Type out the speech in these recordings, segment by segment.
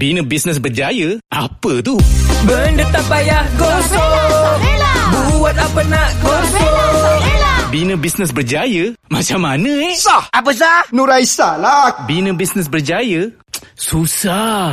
Bina bisnes berjaya? Apa tu? Benda tak payah gosok Buat apa nak gosok Bina bisnes berjaya? Macam mana eh? Sah. Apa sah? Nuraisa lah. Bina bisnes berjaya? Susah.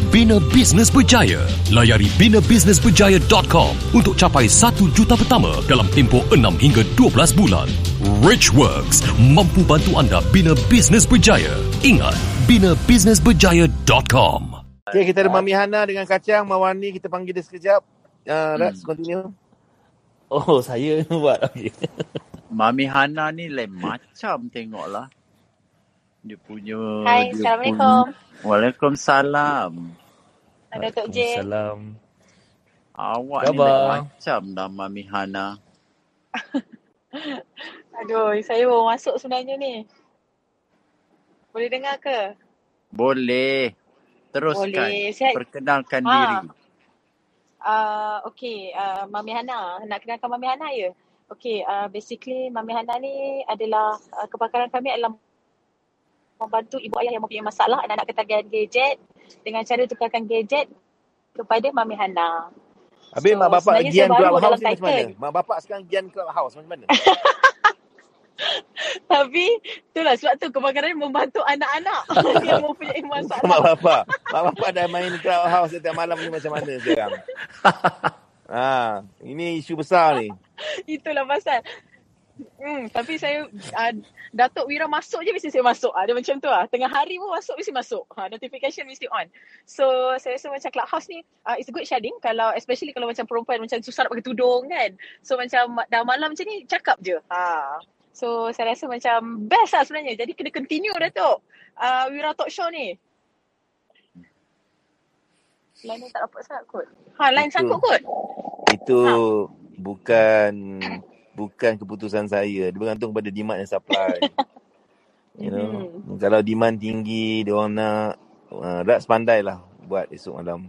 bina bisnes berjaya. Layari binabusinessberjaya.com untuk capai 1 juta pertama dalam tempoh 6 hingga 12 bulan. Rich Works mampu bantu anda bina bisnes berjaya. Ingat, binabusinessberjaya.com. Okay, kita ada Mami Hana dengan Kacang. Mawani, kita panggil dia sekejap. Uh, let's continue. Oh, saya buat. Okey. Mami Hana ni lain macam tengoklah. Dia punya... Hai, dia Assalamualaikum. Punya... Waalaikumsalam. Ada Tok J. Salam. Awak Khabar? ni lain macam dah Mami Hana. Aduh, saya baru masuk sebenarnya ni. Boleh dengar ke? Boleh. Teruskan. Boleh. Sihat. Perkenalkan Ha. diri. Uh, okay, uh, Mami Hana. Nak kenalkan Mami Hana ya? Okay, uh, basically Mami Hana ni adalah, uh, kepakaran kami adalah membantu ibu ayah yang mempunyai masalah anak-anak ketagihan gadget dengan cara tukarkan gadget kepada Mami Hana. Habis So, mak bapak Gian Clubhouse ni macam mana? Mak bapak sekarang Gian Clubhouse macam mana? Tapi itulah sebab tu kebakaran membantu anak-anak yang mempunyai mak masalah. bapak. Mak bapak dah main Clubhouse setiap malam ni macam mana sekarang? ha, ini isu besar ni. Itulah pasal. Hmm, tapi saya uh, Datuk Wira masuk je mesti saya masuk. Ah, dia macam tu ah. Tengah hari pun masuk mesti masuk. Ha, notification mesti on. So saya rasa macam Clubhouse ni uh, it's a good shedding kalau especially kalau macam perempuan macam susah nak pakai tudung kan. So macam dah malam macam ni cakap je. Ha. So saya rasa macam best lah sebenarnya. Jadi kena continue Datuk. Uh, Wira Talk Show ni. Line tak dapat sangat kot. Ha, line sangkut kot. Itu bukan bukan keputusan saya. Dia bergantung pada demand dan supply. you know, kalau demand tinggi, dia orang nak uh, Rats pandai lah buat esok malam.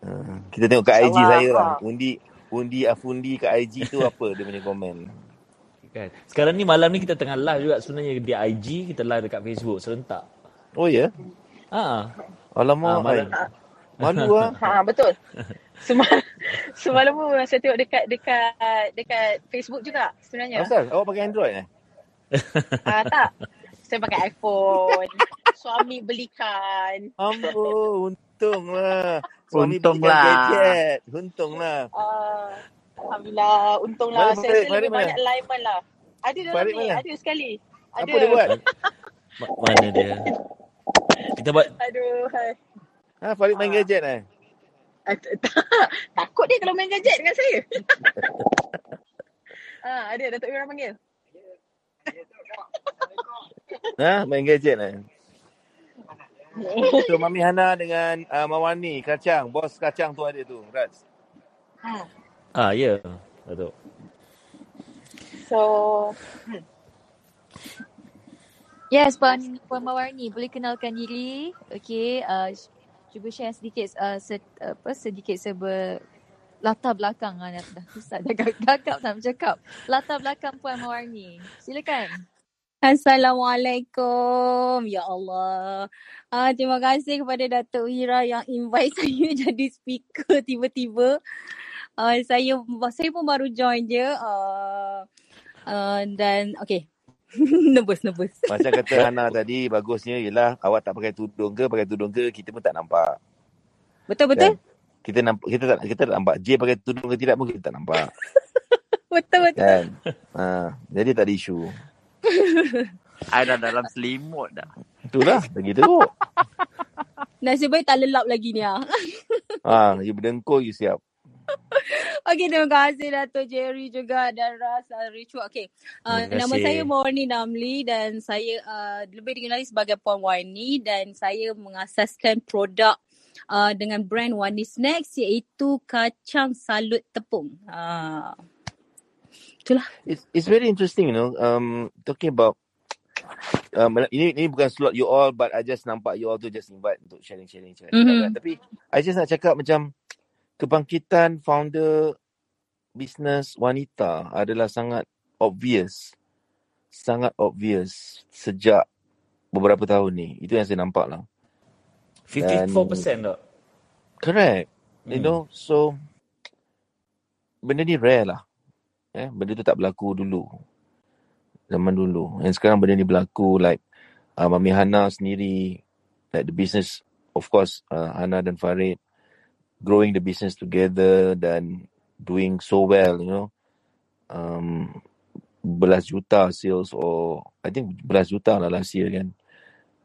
Uh, kita tengok kat IG saya lah. Ha. Undi undi afundi kat IG tu apa dia punya komen. Kan. Sekarang ni malam ni kita tengah live juga sebenarnya di IG, kita live dekat Facebook serentak. Oh ya? Ha. Alamak. Ah, malam. ai. Malu lah. Ha betul. Semalam semalam pun saya tengok dekat dekat dekat Facebook juga sebenarnya. Asal awak pakai Android eh? Ah tak. Saya pakai iPhone. Suami belikan. Amboi, untunglah. Suami Untunglah. belikan gadget. Untunglah. Uh, Alhamdulillah untunglah Farid, saya lebih mana? banyak alignment lah. Ada dalam Farid ni, mana? ada sekali. Ada. Apa dia buat? Ma- mana dia? Kita buat Aduh, hai. Ha, Farid main Ah. gadget eh? Ah, tak. Takut dia kalau main gadget dengan saya. ah, ada Datuk Wira panggil. Ha, main gadget eh? So, Mami Hana dengan uh, Mawani, Kacang. Bos Kacang tu ada tu, Rats. Hmm. Ah, ya. Betul. So, hmm. Yes, Puan, Puan Mawarni, boleh kenalkan diri. Okey, uh, cuba share sedikit uh, se, apa sedikit seba latar belakang ah dah, dah susah dah gag- gagap tak bercakap. Latar belakang Puan Mawarni. Silakan. Assalamualaikum. Ya Allah. Ah, terima kasih kepada Datuk Wira yang invite saya jadi speaker tiba-tiba. Ah, saya saya pun baru join je. Ah, ah, dan okay. nervous, nervous. Macam kata Hana tadi, bagusnya ialah awak tak pakai tudung ke, pakai tudung ke, kita pun tak nampak. Betul-betul? Kan? Kita nampak kita tak kita tak nampak J pakai tudung ke tidak pun kita tak nampak. Betul-betul. Kan? Ha, jadi tak ada isu. I dah dalam selimut dah. Itulah, begitu. Nasib baik tak lelap lagi ni ah. Ha, you berdengkur, you siap. Okey, terima kasih Dato' Jerry juga dan Ras uh, Rachel. Okey, uh, nama saya Morni Namli dan saya uh, lebih dikenali sebagai Puan Wani dan saya mengasaskan produk uh, dengan brand Wani Snacks iaitu kacang salut tepung. Uh, itulah. It's, it's very interesting, you know. Um, talking about um, ini ini bukan slot you all, but I just nampak you all tu just invite untuk sharing-sharing Mhm. kan. Tapi I just nak cakap macam kebangkitan founder bisnes wanita adalah sangat obvious, sangat obvious sejak beberapa tahun ni. Itu yang saya nampak lah. 54% tak? Correct. You Hmm. know, so benda ni rare lah. Eh, benda tu tak berlaku dulu. Zaman dulu. And sekarang benda ni berlaku like uh, Mami Hana sendiri, like the business, of course, uh, Hana dan Farid growing the business together dan doing so well, you know. Um, belas juta sales or I think belas juta lah last year kan.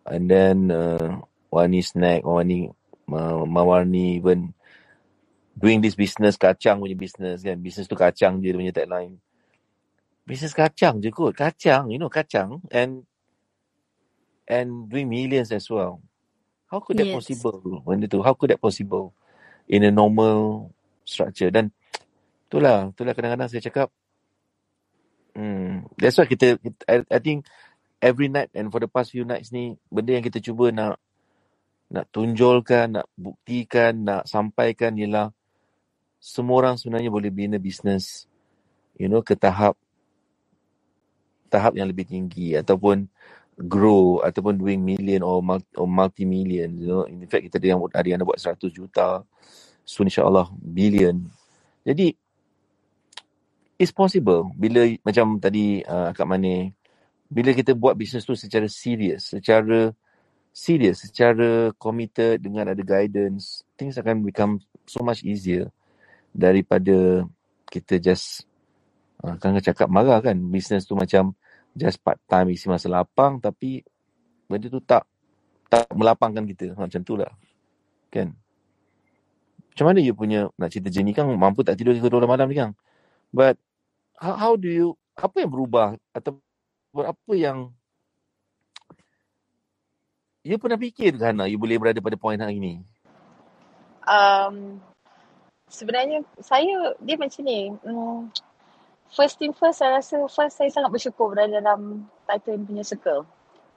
And then uh, Wani Snack, Wani Ma- Mawarni even doing this business kacang punya business kan. Business tu kacang je dia punya tagline. Business kacang je kot. Kacang, you know, kacang. And and doing millions as well. How could that Yes. possible? Benda tu, how could that possible in a normal structure? Dan itulah, itulah kadang-kadang saya cakap, hmm, that's why kita, I, I think every night and for the past few nights ni, benda yang kita cuba nak nak tunjulkan, nak buktikan, nak sampaikan ialah semua orang sebenarnya boleh bina bisnes, you know, ke tahap tahap yang lebih tinggi ataupun grow ataupun doing million or multi, or multi million you know. In fact kita ada yang ada yang buat 100 juta. Soon insyaallah billion. Jadi it's possible. Bila macam tadi uh, Kak Mane bila kita buat bisnes tu secara serius secara serius secara committed dengan ada guidance things akan become so much easier daripada kita just uh, kan cakap marah kan. Bisnes tu macam just part time isi masa lapang tapi benda tu tak tak melapangkan kita. Macam tu lah. Kan? Macam mana you punya nak cerita journey kan mampu tak tidur 3 malam ni kan but how, how do you apa yang berubah? Atau apa yang you pernah fikir ke Hana you boleh berada pada point hari ni? Um, sebenarnya saya dia macam ni. Um, first thing first saya rasa first saya sangat bersyukur berada dalam Titan punya circle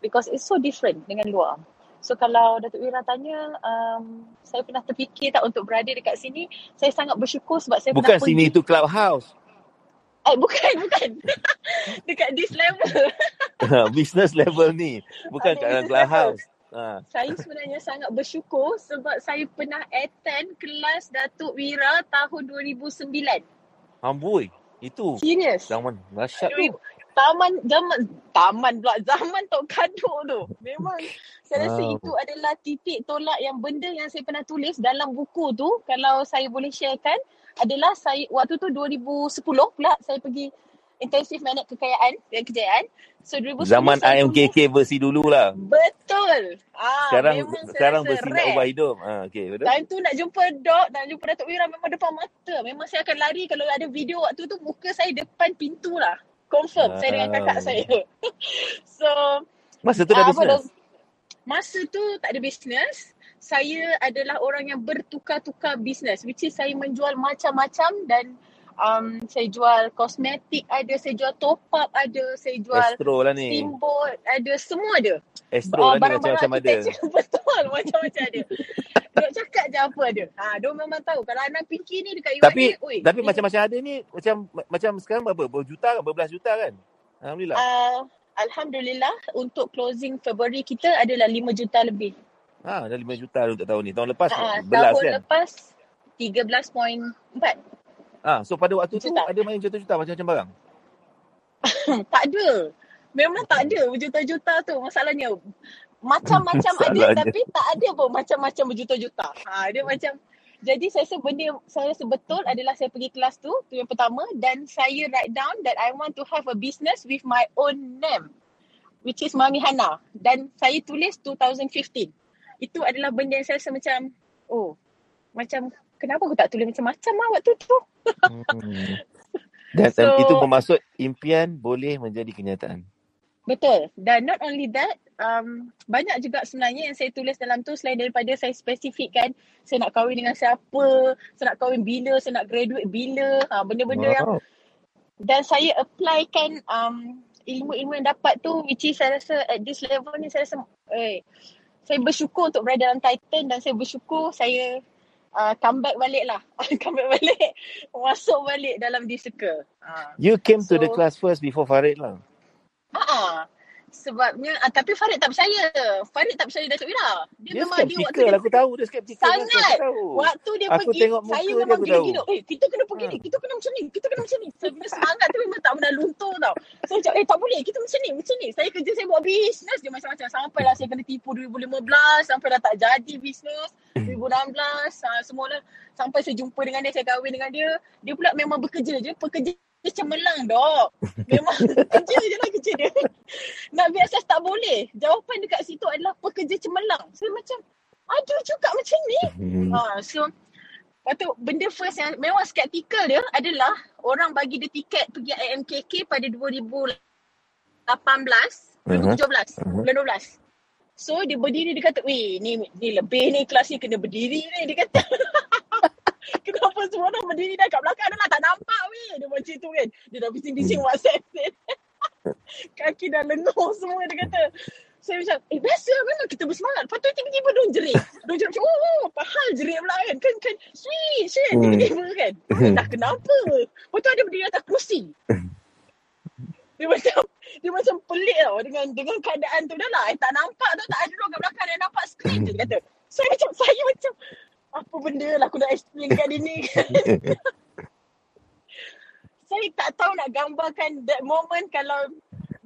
because it's so different dengan luar. So kalau Datuk Wira tanya um, saya pernah terfikir tak untuk berada dekat sini, saya sangat bersyukur sebab saya bukan pernah sini pergi tu clubhouse eh bukan bukan dekat this level. business level ni bukan kat dalam clubhouse ha. Saya sebenarnya sangat bersyukur sebab saya pernah attend kelas Datuk Wira tahun 2009. amboi itu Serius. zaman dahsyat tu taman zaman taman pula zaman Tok Kaduk tu. Memang saya rasa Wow. itu adalah titik tolak yang benda yang saya pernah tulis dalam buku tu kalau saya boleh sharekan adalah saya waktu tu 2010 pula saya pergi intensif minat kekayaan dan kejayaan. So 2010 Zaman IMKK versi dulu lah. betul. Ah Sekarang sekarang versi nak ubah hidup. Ha, okay, betul? Time tu nak jumpa Dok, nak jumpa Datuk Wira memang depan mata. Memang saya akan lari kalau ada video waktu tu muka saya depan pintu lah. Confirm saya dengan kakak Ah. saya. so, Masa tu dah ah, apa business? masa tu tak ada business. Saya adalah orang yang bertukar-tukar bisnes which is saya menjual macam-macam dan um, saya jual kosmetik ada, saya jual top up ada, saya jual Astro lah ni. steamboat ada, semua ada. Astro Ah, lah ni macam-macam ada. betul macam-macam ada. Duk cakap je apa ada. Ha, dia memang tahu kalau anak Pinky ni dekat Tapi oi. tapi ni, macam-macam ada ni macam macam sekarang berapa? Berjuta kan? Berbelas juta kan? Alhamdulillah. uh, Alhamdulillah untuk closing Februari kita adalah 5 juta lebih. Ha, dah 5 juta untuk tahun ni. Tahun lepas Ha, belas tahun kan? lepas 13.4. Ha, so pada waktu tu Juta. ada main juta-juta macam-macam barang. tak ada. Memang tak ada berjuta-juta tu masalahnya. Macam-macam ada tapi tak ada pun macam-macam berjuta-juta. Ha, dia macam jadi saya rasa benda saya rasa betul adalah saya pergi kelas tu, tu yang pertama dan saya write down that I want to have a business with my own name which is Mami Hana dan saya tulis 2015. Itu adalah benda yang saya rasa macam oh macam kenapa aku tak tulis macam-macam lah waktu tu. Hmm. Dan, So, dan itu bermaksud impian boleh menjadi kenyataan. Betul. Dan not only that, um, banyak juga sebenarnya yang saya tulis dalam tu selain daripada saya spesifikkan saya nak kahwin dengan siapa, saya nak kahwin bila, saya nak graduate bila, ha, benda-benda yang Wow. dan saya applykan um, ilmu-ilmu yang dapat tu which is saya rasa at this level ni saya rasa eh, saya bersyukur untuk berada dalam Titan dan saya bersyukur saya uh, comeback balik lah. comeback balik, masuk balik dalam this circle. Uh, You came to the so, class first before Farid lah. Ah, sebabnya ah, tapi Farid tak percaya. Farid tak percaya Datuk Wira. Dia, Dia memang dia waktu dia lah, aku tahu dia skeptikal kan, aku sangat. tahu. Waktu dia Aku pergi, saya memang gila-gila. Eh, kita kena pergi Ha. ni. Kita kena macam ni. Kita kena macam ni. Saya punya semangat tu memang tak pernah luntur tau. Saya cakap, eh tak boleh. Kita macam ni, macam ni. Saya kerja, saya buat bisnes je macam-macam. Sampailah saya kena tipu 2015. Sampailah tak jadi bisnes. 2016. Ha, semua lah. Sampai saya jumpa dengan dia, saya kahwin dengan dia. Dia pula memang bekerja je. Pekerja dia cemerlang dok. Memang kerja je lah kerja dia. Nak biasa tak boleh. Jawapan dekat situ adalah pekerja cemerlang. Saya macam, ada juga macam ni. Hmm. Ha, so, lepas tu benda first yang memang skeptikal dia adalah orang bagi dia tiket pergi IMKK pada 2018, 2017, Uh-huh. bulan 12. So dia berdiri dia kata, weh ni, ni lebih ni kelas ni kena berdiri ni. Dia kata, kenapa semua orang berdiri dah kat belakang dah lah tak nampak weh. Dia macam tu kan. Dia dah bising-bising WhatsApp dia. Kaki dah lengur semua dia kata. Saya macam, eh biasa memang kita bersemangat. Lepas tu tiba-tiba dia jerit. Dia jerit macam, oh, oh apa hal jerit pula kan. Kan, kan, sweet, sweet. Hmm. Tiba-tiba kan. Dah kenapa? Lepas tu ada berdiri atas kerusi. Dia macam, dia macam pelik tau dengan dengan keadaan tu dah lah. I tak nampak tu, tak ada orang kat belakang yang nampak skrin je dia kata. Saya macam, saya macam, apa benda lah aku nak explain kat dia ni. saya tak tahu nak gambarkan that moment kalau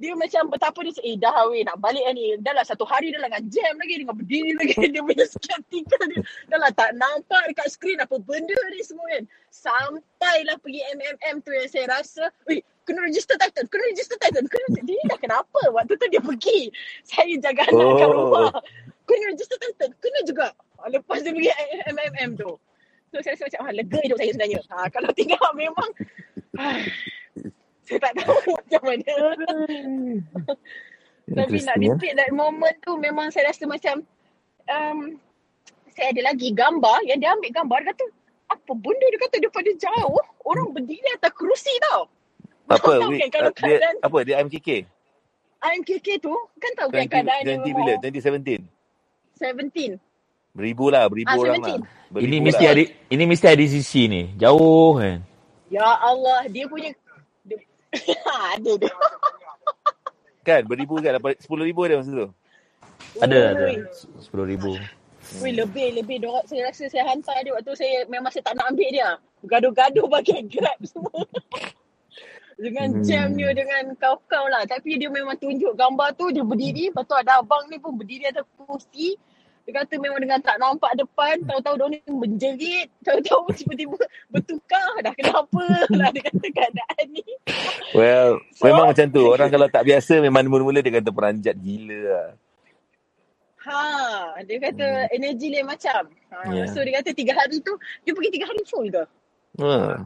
dia macam betapa dia eh dah weh nak balik lah ni. Dah lah satu hari dah lah dengan jam lagi dengan berdiri lagi. Dia punya skeptikal dia. Dah lah tak nampak dekat skrin apa benda ni semua kan. Sampailah pergi MMM tu yang saya rasa, weh kena register Titan, kena register Titan, kena. Dia dah kenapa? Waktu tu dia pergi. Saya jaga anak kat Oh. rumah. Kena register Titan, kena juga. Lepas dia pergi MMM tu. So saya rasa macam, ah, lega hidup saya sebenarnya. Ha, kalau tinggal memang, ah, saya tak tahu macam mana. Tapi nak kan? repeat that moment tu memang saya rasa macam um, saya ada lagi gambar yang dia ambil gambar dia kata apa benda dia kata daripada jauh orang berdiri atas kerusi tau. Apa? Tahu Wait, kan kalau uh, dia, keadaan apa? Dia MKK? IMKK tu kan tahu kan 20, keadaan dia 20 bila? memang 2017? 17. Beribu lah, beribu Ah, orang 17. lah. Ini Beribu mesti lah. ada ini mesti ada sisi ni. Jauh kan. Ya Allah dia punya dia, ada dia. Kan, beribu kan? Dapat 10 ribu ada masa tu? Ada ada. Ui. 10 ribu. Weh lebih lebih dorang saya rasa saya hantar dia waktu saya memang saya tak nak ambil dia. Gaduh-gaduh bagi grab semua. dengan Hmm. jamnya dengan kau-kau lah. Tapi dia memang tunjuk gambar tu dia berdiri. Lepas tu ada abang ni pun berdiri atas kursi. Dia kata memang dengan tak nampak depan. Tahu-tahu dia ni menjerit. Tahu-tahu tiba-tiba bertukar. Dah kenapa lah dia kata keadaan ni. Well, So- memang macam tu. Orang kalau tak biasa memang mula-mula dia kata peranjat gila lah. Ha, dia kata energi lain macam. Ha, Yeah. So dia kata tiga hari tu, dia pergi tiga hari full ke? Ha.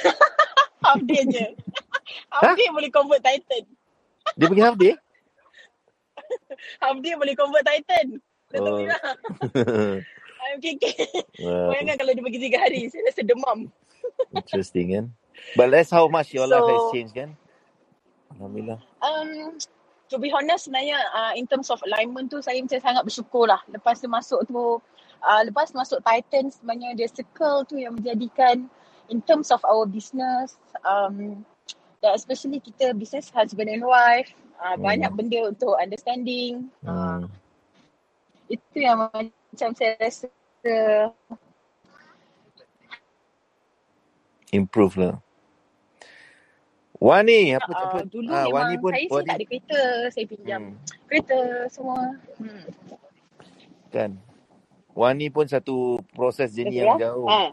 Half day je. half day boleh convert Titan. Dia pergi half day? Half day boleh convert Titan. Datuk Oh. Mira. I'm. Wow. Bayangkan kalau dia pergi tiga hari. Saya rasa demam. Interesting kan? But that's how much your life has So- changed kan? Alhamdulillah. Um, to be honest sebenarnya uh, in terms of alignment tu saya macam sangat bersyukur lah. Lepas tu masuk tu, uh, lepas masuk Titan sebenarnya dia circle tu yang menjadikan in terms of our business, um, dan especially kita business husband and wife, uh, Hmm. banyak benda untuk understanding. Uh, Hmm. Itu yang macam saya rasa Improve lah. Wani, apa uh, apa? dulu Ah, memang Wani pun saya, saya Wani tak ada kereta. Saya pinjam hmm, kereta semua. Hmm. kan. Wani pun satu proses jenis Okay, yang ya? jauh Ah.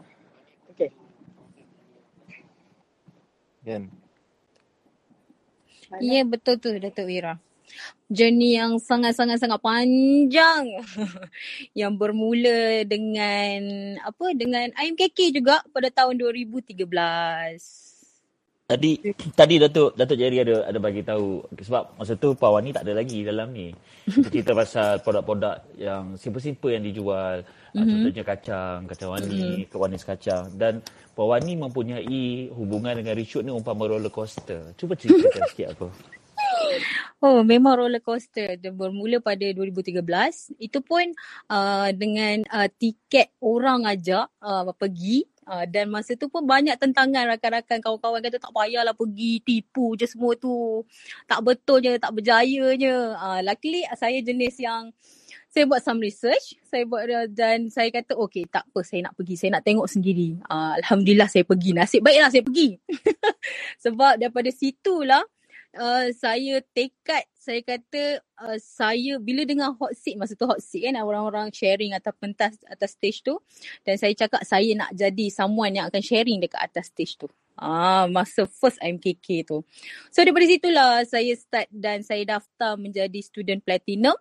Okay. kan. Ya betul tu Datuk Wira. Journey yang sangat-sangat-sangat panjang yang bermula dengan apa dengan IMKK juga pada tahun 2013. Tadi tadi Datuk Datuk Jerry ada ada bagi tahu sebab masa tu Pak Wani tak ada lagi dalam ni. Kita cerita pasal produk-produk yang simple-simple yang dijual. Mm-hmm. Contohnya kacang, kacang wani, mm-hmm. wanis kacang dan Pak Wani mempunyai hubungan dengan Richard ni umpama roller coaster. Cuba ceritakan sikit apa. Oh, memang roller coaster. Bermula pada 2013. Itu pun uh, dengan uh, tiket orang ajak uh, pergi Uh, dan masa tu pun banyak tentangan rakan-rakan kawan-kawan kata tak payahlah pergi tipu je semua tu. Tak betul je, tak berjaya je. Uh, luckily saya jenis yang saya buat some research, saya buat dan saya kata okay tak apa saya nak pergi, saya nak tengok sendiri. Uh, Alhamdulillah saya pergi, nasib baiklah saya pergi. Sebab daripada situlah uh, saya tekad saya kata uh, saya bila dengar hot seat masa tu hot seat kan orang-orang sharing atas pentas atas stage tu dan saya cakap saya nak jadi someone yang akan sharing dekat atas stage tu. Ah masa first MKK tu. So daripada situlah saya start dan saya daftar menjadi student platinum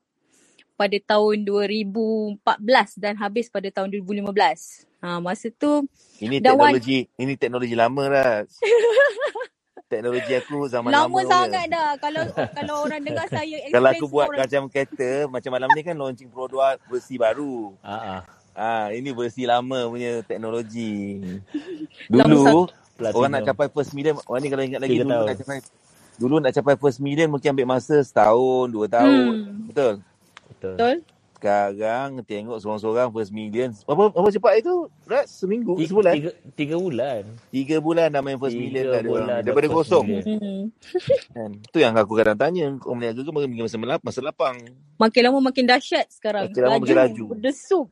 pada tahun 2014 dan habis pada tahun 2015. Ha, masa tu ini teknologi one... ini teknologi lama lah. teknologi aku zaman lama. Lama sangat dah. Kalau kalau orang dengar saya Kalau aku buat orang... macam kereta, macam malam ni kan launching produk versi baru. Ha ah. Ah, ini versi lama punya teknologi. Dulu orang nak capai first million, orang ni kalau ingat lagi dulu nak capai dulu nak capai first million mungkin ambil masa setahun, dua tahun. Hmm. Betul? Betul. Betul sekarang tengok seorang-seorang first million. Apa apa cepat itu? Rat seminggu, tiga, sebulan. Tiga, tiga bulan. Tiga bulan dah main first tiga million kat dia Daripada kosong. kan? Tu yang aku kadang tanya, kau meniaga ke makin masa, melap, masa lapang. Makin lama makin dahsyat sekarang. Makin lama makin laju. Berdesuk.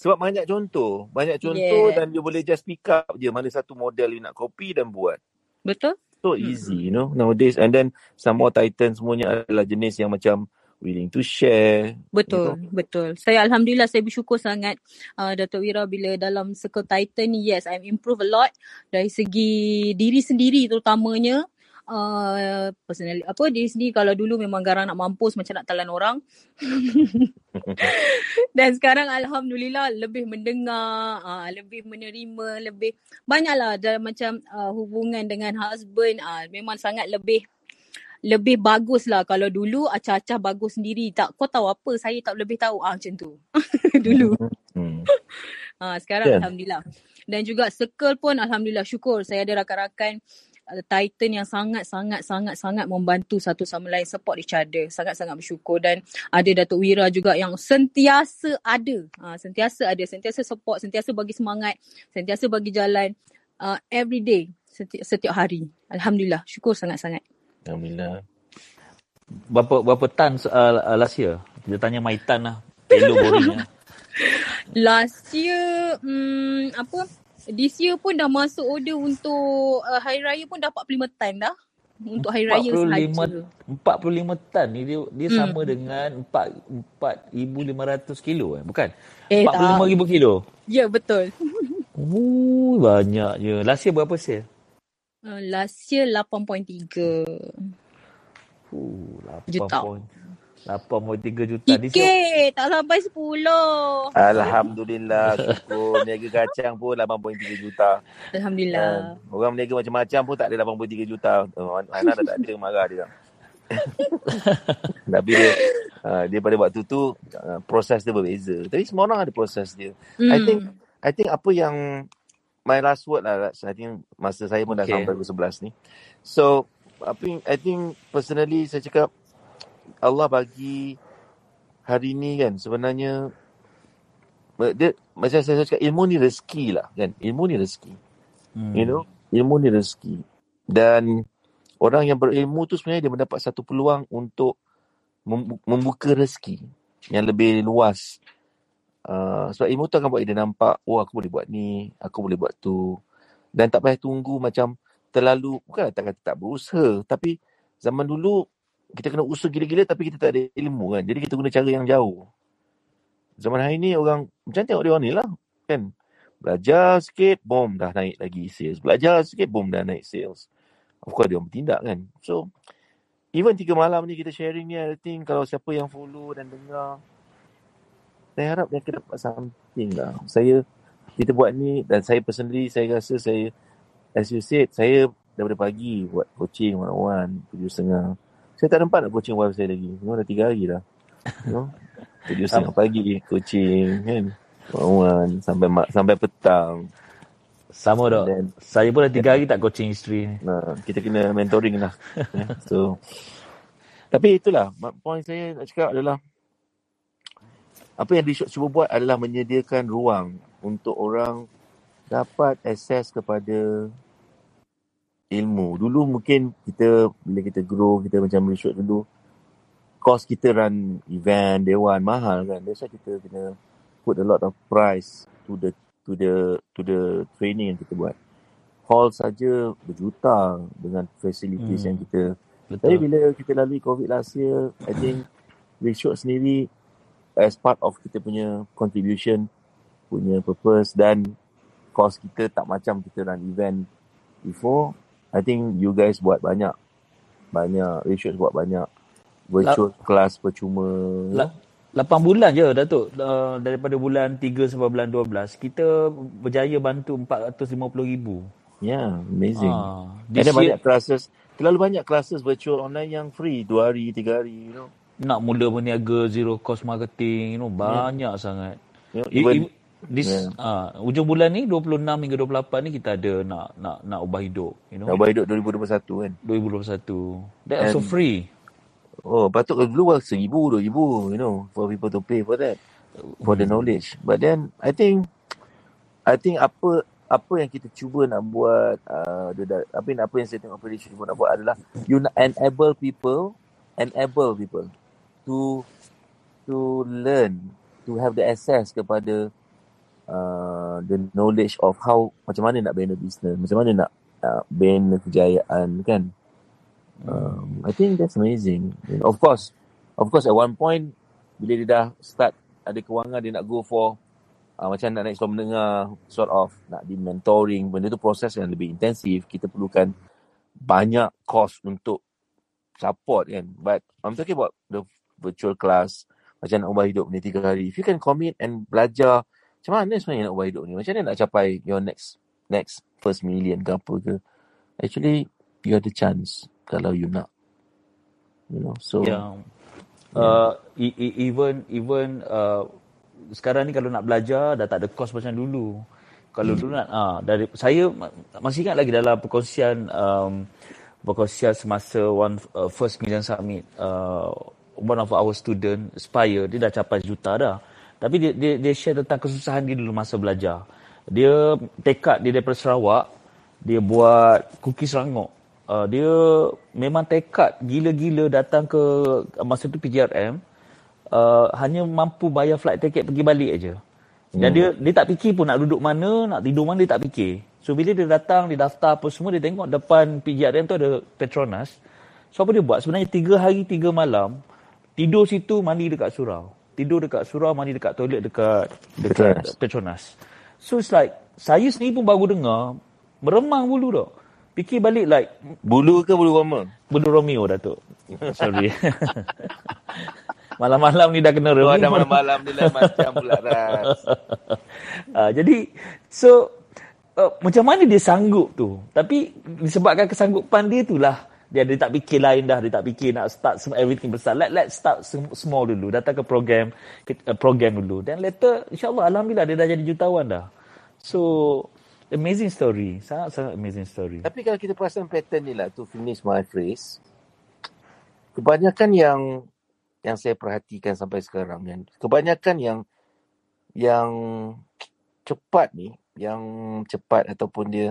Sebab banyak contoh. Banyak contoh yeah. dan dia boleh just pick up je mana satu model you nak copy dan buat. Betul. So easy, hmm. you know, nowadays. And then some more Titan semuanya adalah jenis yang macam willing to share. Betul, you know? betul. Saya Alhamdulillah saya bersyukur sangat uh, Datuk Wira bila dalam Circle Titan ni, yes, I'm improve a lot dari segi diri sendiri terutamanya. Uh, personal apa diri sendiri kalau dulu memang garang nak mampus macam nak telan orang dan sekarang alhamdulillah lebih mendengar uh, lebih menerima lebih banyaklah dalam macam uh, hubungan dengan husband uh, memang sangat lebih lebih bagus lah kalau dulu acah-acah bagus sendiri. Tak kau tahu apa? Saya tak lebih tahu. Ah macam tu. Dulu. Hmm. ha, sekarang yeah. Alhamdulillah. Dan juga circle pun Alhamdulillah syukur. Saya ada rakan-rakan uh, Titan yang sangat-sangat-sangat-sangat membantu satu sama lain support each other. Sangat-sangat bersyukur. Dan ada Datuk Wira juga yang sentiasa ada. Ha, sentiasa ada. Sentiasa support sentiasa bagi semangat sentiasa bagi jalan uh, every day setiap, setiap hari. Alhamdulillah. Syukur sangat-sangat Alhamdulillah. Berapa berapa tan uh, last year? Kita tanya my tan lah. Hello boring lah. Last year, hmm, apa? This year pun dah masuk order untuk uh, Hari Raya pun dah 45 tan dah. Untuk Hari Raya 45, sahaja. 45 tan ni dia, dia hmm. sama dengan 4, 4,500 kilo eh? Bukan? Eh 45,000 kilo? Ya, betul. Wuh, banyak je. Last year berapa sale? Uh, last year 8.3 uh, 8 juta. 8.3 juta. Sikit, tak sampai 10. Alhamdulillah, syukur. Niaga kacang pun 8.3 juta. Alhamdulillah. Uh, orang meniaga macam-macam pun tak ada 8.3 juta. Uh, Ana dah tak ada, marah dia. Tapi dia, uh, dia pada waktu tu, uh, proses dia berbeza. Tapi semua orang ada proses dia. Mm. I hmm. think I think apa yang my last word lah. I think masa saya pun dah okay. sampai ke 11 ni. So, I think, I think personally saya cakap Allah bagi hari ni kan sebenarnya dia, macam saya cakap ilmu ni rezeki lah kan. Ilmu ni rezeki. Hmm. You know, ilmu ni rezeki. Dan orang yang berilmu tu sebenarnya dia mendapat satu peluang untuk membuka rezeki yang lebih luas Uh, sebab ilmu tu akan buat dia nampak, oh aku boleh buat ni, aku boleh buat tu. Dan tak payah tunggu macam terlalu, bukan tak kata tak berusaha, tapi zaman dulu kita kena usaha gila-gila tapi kita tak ada ilmu kan. Jadi kita guna cara yang jauh. Zaman hari ni orang, macam tengok dia orang ni lah kan. Belajar sikit, bom dah naik lagi sales. Belajar sikit, bom dah naik sales. Of course dia orang bertindak kan. So, even tiga malam ni kita sharing ni, I think kalau siapa yang follow dan dengar, saya harap dia akan dapat something lah. Saya, kita buat ni dan saya personally, saya rasa saya, as you said, saya daripada pagi buat coaching one-on-one, tujuh setengah. Saya tak nampak nak coaching wife saya lagi. Memang dah tiga hari dah. You know? Tujuh setengah pagi coaching kan. One-on-one sampai, sampai petang. Sama dok. Then- Saya pun dah tiga hari tak coaching isteri ni. Nah, kita kena mentoring lah. So, tapi itulah, point saya nak cakap adalah apa yang Dishok cuba buat adalah menyediakan ruang untuk orang dapat akses kepada ilmu. Dulu mungkin kita, bila kita grow, kita macam Dishok dulu, cost kita run event, dewan, mahal kan. Why kita kena put a lot of price to the to the to the training yang kita buat. Hall saja berjuta dengan facilities Hmm. yang kita Betul. tapi bila kita lalui COVID last year, I think Reshot sendiri as part of kita punya contribution, punya purpose dan cost kita tak macam kita run event before. I think you guys buat banyak. Banyak. Reshot buat banyak. Virtual class percuma. La- know. 8 bulan je Datuk uh, daripada bulan 3 sampai bulan 12 kita berjaya bantu 450 ribu Yeah, amazing. Ah, then this banyak year classes. Terlalu banyak classes virtual online yang free. Dua hari, tiga hari, you know. Nak mula berniaga zero cost marketing you know Yeah. banyak sangat You know, I- even, i- this yeah. ah ujung bulan ni 26 hingga 28 ni kita ada nak nak nak ubah hidup you know Nak buat hidup 2021 kan. 2021 that also And, free oh, patut kalau dulu seribu, dua ribu, you know, for people to pay for that. For the Hmm. knowledge. But then, I think, I think apa apa yang kita cuba nak buat, uh, the, the, apa, yang- apa yang saya tengok operation cuba nak buat adalah, you nak enable people, enable people to to learn, to have the access kepada uh, the knowledge of how, macam mana nak bina business, macam mana nak uh, bina kejayaan, kan? Um, I think that's amazing. Know, of course, of course at one point bila dia dah start ada kewangan dia nak go for uh, macam nak naik sekolah menengah sort of nak di mentoring benda tu proses yang lebih intensif kita perlukan banyak cost untuk support kan but I'm talking about the virtual class macam nak ubah hidup ni tiga hari. If you can commit and belajar macam mana sebenarnya nak ubah hidup ni? Macam mana nak capai your next next first million ke apa ke? Actually you have the chance kalau you nak. You know so yeah yeah. Uh, e- e- even even uh, sekarang ni kalau nak belajar dah tak ada cost macam dulu. Kalau dulu nak ah dari saya ma- masih ingat lagi dalam perkongsian um, perkongsian semasa one uh, first million summit uh, one of our student Spire dia dah capai juta dah. Tapi dia dia, dia share tentang kesusahan dia dulu masa belajar. Dia tekad dia daripada Sarawak dia buat cookies rangup. Uh, dia memang tekad gila-gila datang ke masa tu PGRM uh, hanya mampu bayar flight ticket pergi balik aja. Dan Hmm. dia dia tak fikir pun nak duduk mana, nak tidur mana dia tak fikir. So bila dia datang, dia daftar apa semua, dia tengok depan PGRM tu ada Petronas. So apa dia buat? Sebenarnya tiga hari, tiga malam, tidur situ, mandi dekat surau. Tidur dekat surau, mandi dekat toilet dekat dekat Petronas. Petronas. So it's like, saya sendiri pun baru dengar, meremang bulu tau. Fikir balik like, bulu ke bulu roma bulu Romeo Datuk. Sorry. Malam-malam ni dah kena Oh, Romeo. ada malam-malam ni lain macam pula uh, jadi so uh, macam mana dia sanggup tu tapi disebabkan kesanggupan dia itulah dia dia tak fikir lain dah. Dia tak fikir nak start sem- everything besar. Let let's start small dulu. Datang ke program ke, uh, program dulu. Dan later insyaallah alhamdulillah dia dah jadi jutawan dah. So amazing story. Sangat sangat amazing story. Tapi kalau kita perasan pattern ni lah, to finish my phrase, kebanyakan yang yang saya perhatikan sampai sekarang kan, kebanyakan yang yang cepat ni, yang cepat ataupun dia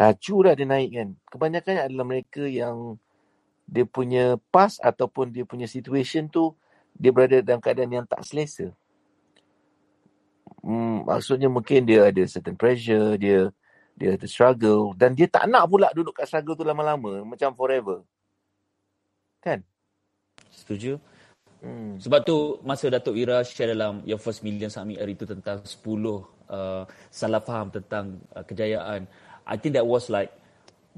laju lah dia naik kan. Kebanyakan adalah mereka yang dia punya past ataupun dia punya situation tu dia berada dalam keadaan yang tak selesa. Hmm, maksudnya mungkin dia ada certain pressure, dia dia ada struggle dan dia tak nak pula duduk kat struggle tu lama-lama macam forever. Kan? setuju Hmm. Sebab tu masa Datuk Ira share dalam Your First Million Summit hari tu tentang 10 uh, salah faham tentang uh, kejayaan. I think that was like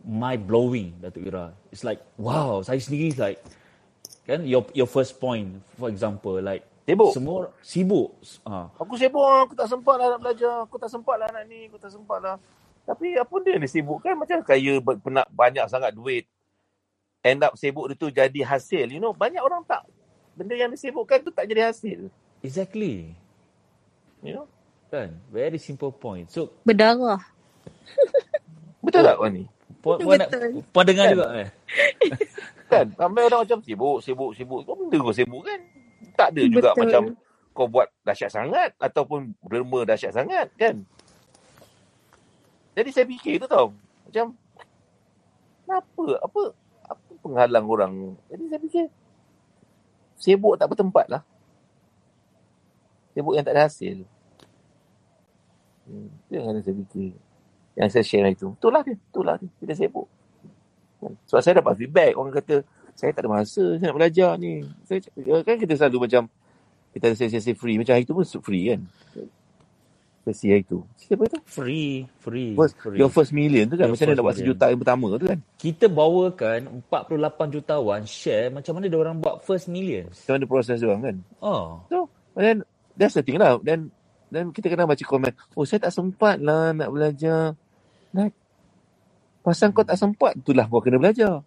mind blowing Datuk Ira. It's like wow, saya sendiri like kan your your first point for example like Sibuk. semua sibuk. Ha. Aku sibuk aku tak sempat lah nak belajar. Aku tak sempat lah nak ni, aku tak sempat lah. Tapi apa dia ni sibuk kan macam kaya ber- pernah banyak sangat duit. End up sibuk dia tu jadi hasil. You know, banyak orang tak. Benda yang disibukkan tu tak jadi hasil. Exactly. You know? Kan? Very simple point. So Berdarah. Betul tak Wan ni? puan, puan, nak, puan dengar Kan? juga eh. Kan? Ramai orang macam sibuk, sibuk, sibuk. Kau benda kau sibuk kan? Tak ada juga Betul. macam kau buat dahsyat sangat ataupun derma dahsyat sangat kan? Jadi saya fikir tu tau. Macam kenapa? Apa apa penghalang orang? Jadi saya fikir sibuk tak bertempat lah. Sibuk yang tak ada hasil. Hmm, itu yang ada saya fikir. Yang saya share itu. Itulah dia. Itulah dia. Kita sibuk. Kan? Sebab saya dapat feedback. Orang kata, saya tak ada masa. Saya nak belajar ni. Saya, kan kita selalu macam, kita ada sesi-sesi free. Macam hari tu pun free kan. Sesi hari tu. Siapa tu? Free, free, First, free. your first million tu kan. Your Macam mana first nak buat million. sejuta yang pertama tu kan. Kita bawakan 48 jutawan share macam mana dia orang buat first millions. Macam mana proses dia orang kan. Oh. So, and then, that's the thing lah. Then, then kita kena baca komen. Oh, saya tak sempat lah nak belajar. Like, pasal kau tak sempat, itulah kau kena belajar.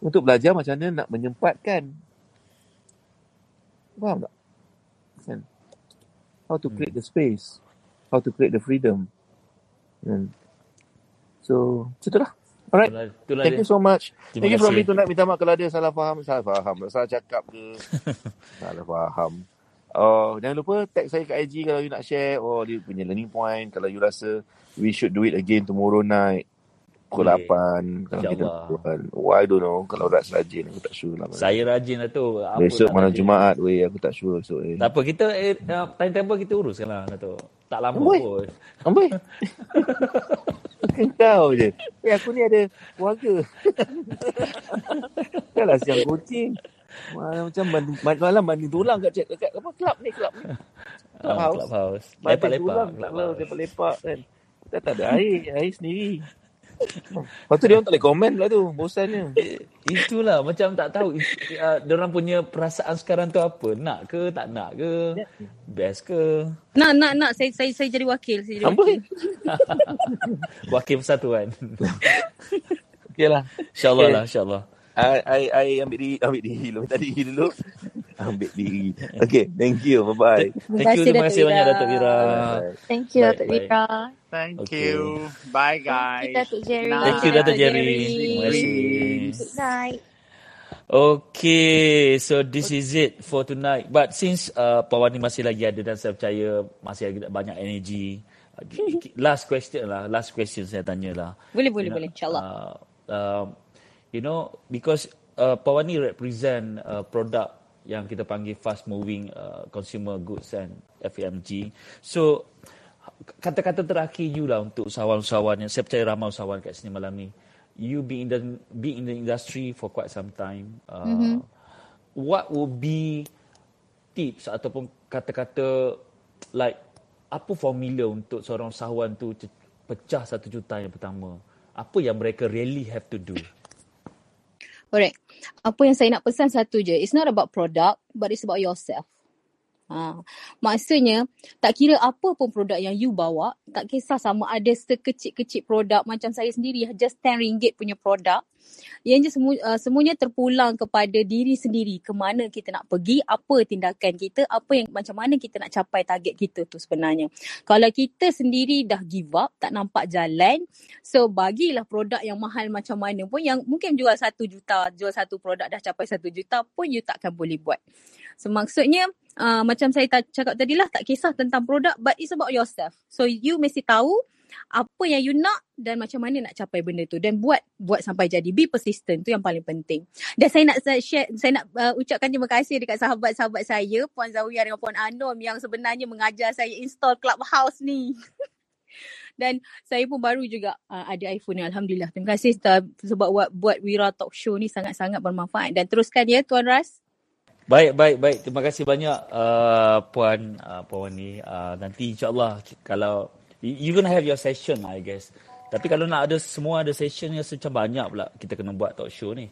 Untuk belajar macam mana nak menyempatkan. Faham tak? Kan? How to create the space. How to create the freedom. Kan? So, macam tu lah. Alright. Itulah, itulah Thank dia. you so much. Terima Thank you from me tonight. Minta maaf kalau ada salah faham. Salah faham. Salah cakap ke. salah faham. Oh, jangan lupa tag saya kat IG kalau you nak share. Oh, dia punya learning point. Kalau you rasa we should do it again tomorrow night. Pukul Boleh. 8. Kalau kita buat. Oh, I don't know. Kalau Rats rajin, aku tak sure lah. Saya rajin lah tu. Apa Besok malam rajin. Jumaat, weh. Aku tak sure esok. Eh. Tak apa, kita eh, uh, timetable kita uruskan lah Dato'. Tak lama Amboi. pun. Amboi. Kau je. Eh, aku ni ada keluarga. Janganlah siang kucing. Malam macam mandi, mandi, malam mandi tulang kat, cek- kat apa kelab ni, kelab ni. Clubhouse. clubhouse. Mandi Lepak-lepak. tulang, tak Clubhouse. lah, lepak-lepak kan. Kita tak ada air, air sendiri. Lepas tu dia orang tak boleh komen pula tu, bosannya. Itulah macam tak tahu uh, orang punya perasaan sekarang tu apa. Nak ke tak nak ke? Best ke? Nak, nak, nak. Saya, saya, saya jadi wakil. Saya jadi Amboi. wakil. Wakil persatuan. Okey lah. InsyaAllah Okay. lah, insyaAllah. I, I, I ambil diri, ambil diri dulu. Minta diri dulu. ambil diri. Okay, thank you. Bye-bye. Thank you, terima kasih banyak Datuk Ira. Bye. Thank you, Datuk. Ira. Thank you. Bye Thank you, guys. Datuk Jerry. Thank you. Datuk Jerry. Terima kasih. Good night. Okay, so this is it for tonight. But since uh, Puan Wani masih lagi ada dan saya percaya masih ada banyak energy. uh, Last question lah, last question saya tanya lah. Boleh, boleh, You know, boleh. InsyaAllah. Uh, um, you know, because uh, Puan Wani represent uh, produk yang kita panggil fast moving uh, consumer goods and FMG. So, kata-kata terakhir you lah untuk usahawan-usahawan yang saya percaya ramai usahawan kat sini malam ni. You be in the be in the industry for quite some time. Uh, Mhm. What would be tips ataupun kata-kata like apa formula untuk seorang usahawan tu pecah satu juta yang pertama? Apa yang mereka really have to do? Alright. Apa yang saya nak pesan satu je. It's not about product, but it's about yourself. Ha. Maksudnya, tak kira apa pun produk yang you bawa, tak kisah sama ada sekecil-kecil produk macam saya sendiri, just RM10 punya produk. Yang je semu, uh, semuanya terpulang kepada diri sendiri. Ke mana kita nak pergi, apa tindakan kita, apa yang macam mana kita nak capai target kita tu sebenarnya. Kalau kita sendiri dah give up, tak nampak jalan, so bagilah produk yang mahal macam mana pun yang mungkin jual satu juta, jual satu produk dah capai satu juta pun you takkan boleh buat. So maksudnya uh, macam saya ta- cakap tadi lah tak kisah tentang produk but it's about yourself. So you mesti tahu apa yang you nak dan macam mana nak capai benda tu dan buat buat sampai jadi be persistent tu yang paling penting. Dan saya nak saya share saya nak uh, ucapkan terima kasih dekat sahabat-sahabat saya Puan Zawiyah dengan Puan Anom yang sebenarnya mengajar saya install Clubhouse ni. dan saya pun baru juga uh, ada iPhone ni alhamdulillah. Terima kasih uh, sebab buat buat Wira Talk Show ni sangat-sangat bermanfaat dan teruskan ya Tuan Ras. Baik, baik, baik. Terima kasih banyak uh, Puan uh, Puan Wani. Uh, nanti insyaAllah kalau you- gonna have your session I guess. Tapi kalau nak ada semua ada session rasa macam banyak pula kita kena buat talk show ni.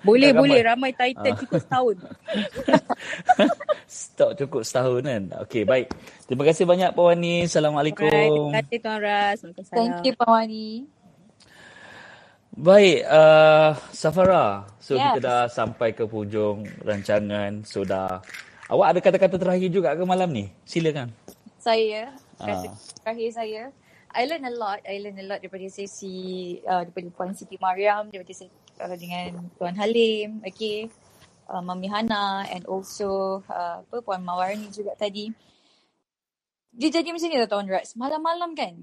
Boleh, Kan boleh. ramai. Ramai title Ah. cukup setahun. Stok cukup setahun kan. Okey, baik. Terima kasih banyak Puan Wani. Alright, Assalamualaikum. terima kasih Tuan Ras. Waalaikumsalam. Thank you Puan Wani. Baik, uh, Safara. So Yes. kita dah sampai ke hujung rancangan. So dah. Awak ada kata-kata terakhir juga ke malam ni? Silakan. Saya, Ah. kata terakhir saya, I learn a lot. I learn a lot daripada sesi, uh, daripada Puan Siti Mariam, daripada sesi, uh, dengan Tuan Halim, okay. Uh, Mami Hana and also uh, apa Puan Mawarni juga tadi. Dia jadi macam ni tau Tuan Raz. Malam-malam kan,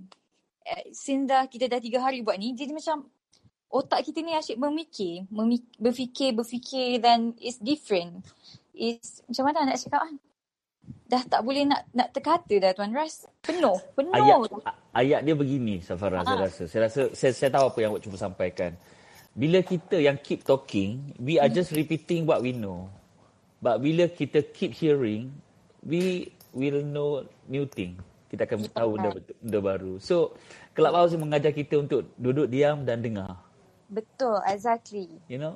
eh, since dah kita dah tiga hari buat ni, jadi macam otak kita ni asyik memikir, memik- berfikir, berfikir dan it's different. It's macam mana nak cakap ah? Dah tak boleh nak nak terkata dah Tuan Ras. Penuh, penuh. Ayat ayat dia begini Safara saya Ah. rasa. Saya rasa saya, saya tahu apa yang awak cuba sampaikan. Bila kita yang keep talking, we are just repeating what we know. But bila kita keep hearing, we will know new thing. Kita akan tahu benda, benda baru. So, Clubhouse mengajar kita untuk duduk diam dan dengar. Betul, exactly. You know?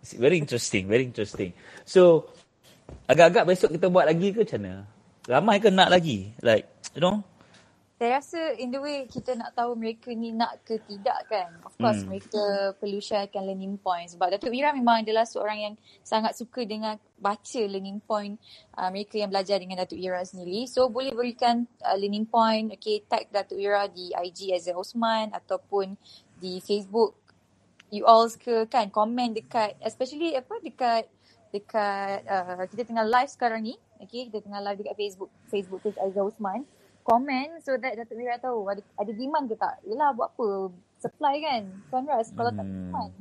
It's very interesting, very interesting. So, agak-agak besok kita buat lagi ke macam mana? Ramai ke nak lagi? Like, you know? Saya rasa in the way kita nak tahu mereka ni nak ke tidak kan. Of course Hmm. mereka perlu sharekan learning point. Sebab Datuk Mira memang adalah seorang yang sangat suka dengan baca learning point uh, mereka yang belajar dengan Datuk Ira sendiri. So boleh berikan uh, learning point, okay, tag Datuk Ira di IG Azza Osman ataupun di Facebook you all ke kan komen dekat especially apa dekat dekat uh, kita tengah live sekarang ni okay kita tengah live dekat Facebook Facebook page Aizah Usman komen so that Datuk Mira tahu ada ada demand ke tak yelah buat apa supply kan Ras kalau tak Hmm. demand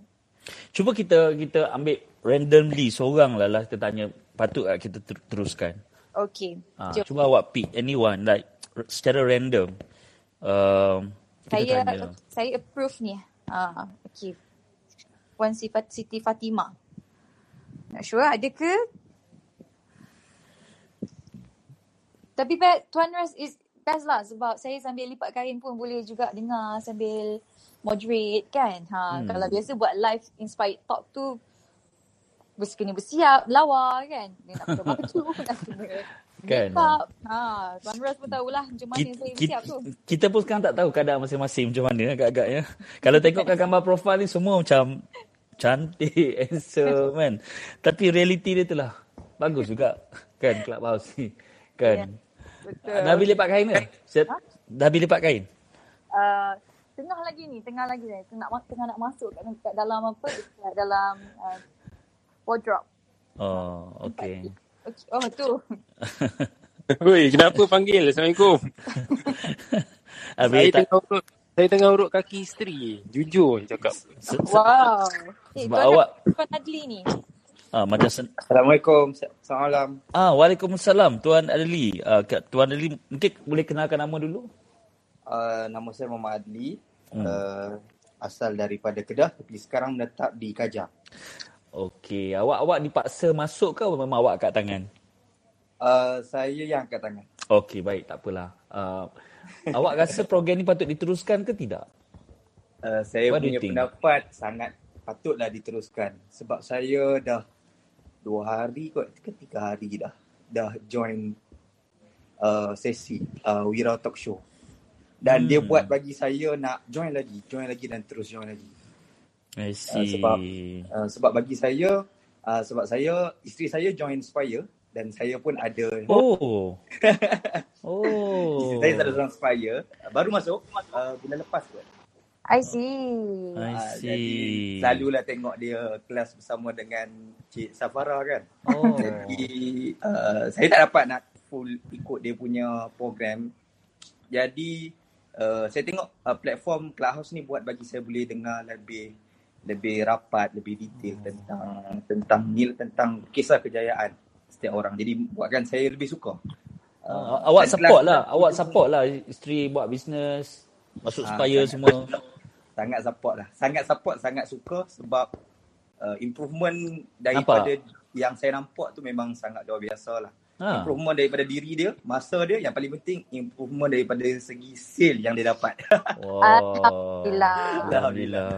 Cuba kita kita ambil randomly seorang lah lah kita tanya patut tak kita ter- teruskan. okay Ha, jom cuba awak pick anyone like secara random. Um, kita saya tanya. saya approve ni ah okay Puan Sifat Siti Fatimah nak sure ada ke Tapi bet, Tuan Ras is best lah sebab saya sambil lipat kain pun boleh juga dengar sambil moderate kan. Ha, Hmm. Kalau biasa buat live inspired talk tu bers kena bersiap, lawa kan. Dia nak pakai baju, nak kena Kan? up. Ha, Tuan Ras pun tahulah macam mana Kita, saya bersiap tu. kita pun sekarang tak tahu keadaan masing-masing macam mana agak-agak ya. Kalau tengokkan gambar profil ni semua macam cantik, handsome kan. Tapi reality dia tu lah. Bagus juga kan Clubhouse ni. Kan. Betul. Dah habis lipat kain ke? Saya, dah habis lipat kain? Uh, tengah lagi ni, tengah lagi ni. Tengah, nak- tengah nak masuk kat, kat dalam apa, kat dalam uh, wardrobe. Oh, okay. Okay. Oh, tu. Oi, kenapa panggil? Assalamualaikum. Habis saya tak, tengah urut saya tengah urut kaki isteri. Jujur cakap. Wow. Eh, sebab Tuan, awak Tuan Adli ni. ah, macam sen, Assalamualaikum. Malam. ah, Waalaikumsalam Tuan Adli. Ah, Kak- Tuan Adli mungkin boleh kenalkan nama dulu? Uh, nama saya Muhammad Adli. Hmm. Uh, asal daripada Kedah tapi sekarang menetap di Kajang. Okey, awak awak dipaksa masuk ke memang awak kat tangan? Uh, saya yang angkat tangan. Okey, baik, tak apalah. Uh, awak rasa program ni patut diteruskan ke tidak? Uh, saya What punya pendapat sangat patutlah diteruskan sebab saya dah dua hari kot ke tiga hari dah dah join uh, sesi uh, Wira Talk Show dan Hmm. dia buat bagi saya nak join lagi, join lagi dan terus join lagi. I Uh, see. sebab uh, sebab bagi saya uh, sebab saya isteri saya join Spire dan saya pun ada Oh. oh. isteri saya ada dalam Spire baru masuk uh, bulan lepas kot. I see. I Ah, see. Jadi selalulah tengok dia kelas bersama dengan Cik Safara kan. Oh. Jadi uh, saya tak dapat nak full ikut dia punya program. Jadi uh, saya tengok uh, platform Clubhouse ni buat bagi saya boleh dengar lebih lebih rapat, lebih detail tentang tentang nil tentang kisah kejayaan setiap orang. Jadi buatkan saya lebih suka. Uh, awak support lah. Awak support lah isteri buat bisnes. Masuk Ah, supaya sangat- semua. Sangat support lah. Sangat support, sangat suka sebab uh, improvement daripada yang saya nampak tu memang sangat luar biasa lah. Ha. Improvement daripada diri dia, masa dia. Yang paling penting, improvement daripada segi sale yang dia dapat. Wow. Alhamdulillah. Alhamdulillah.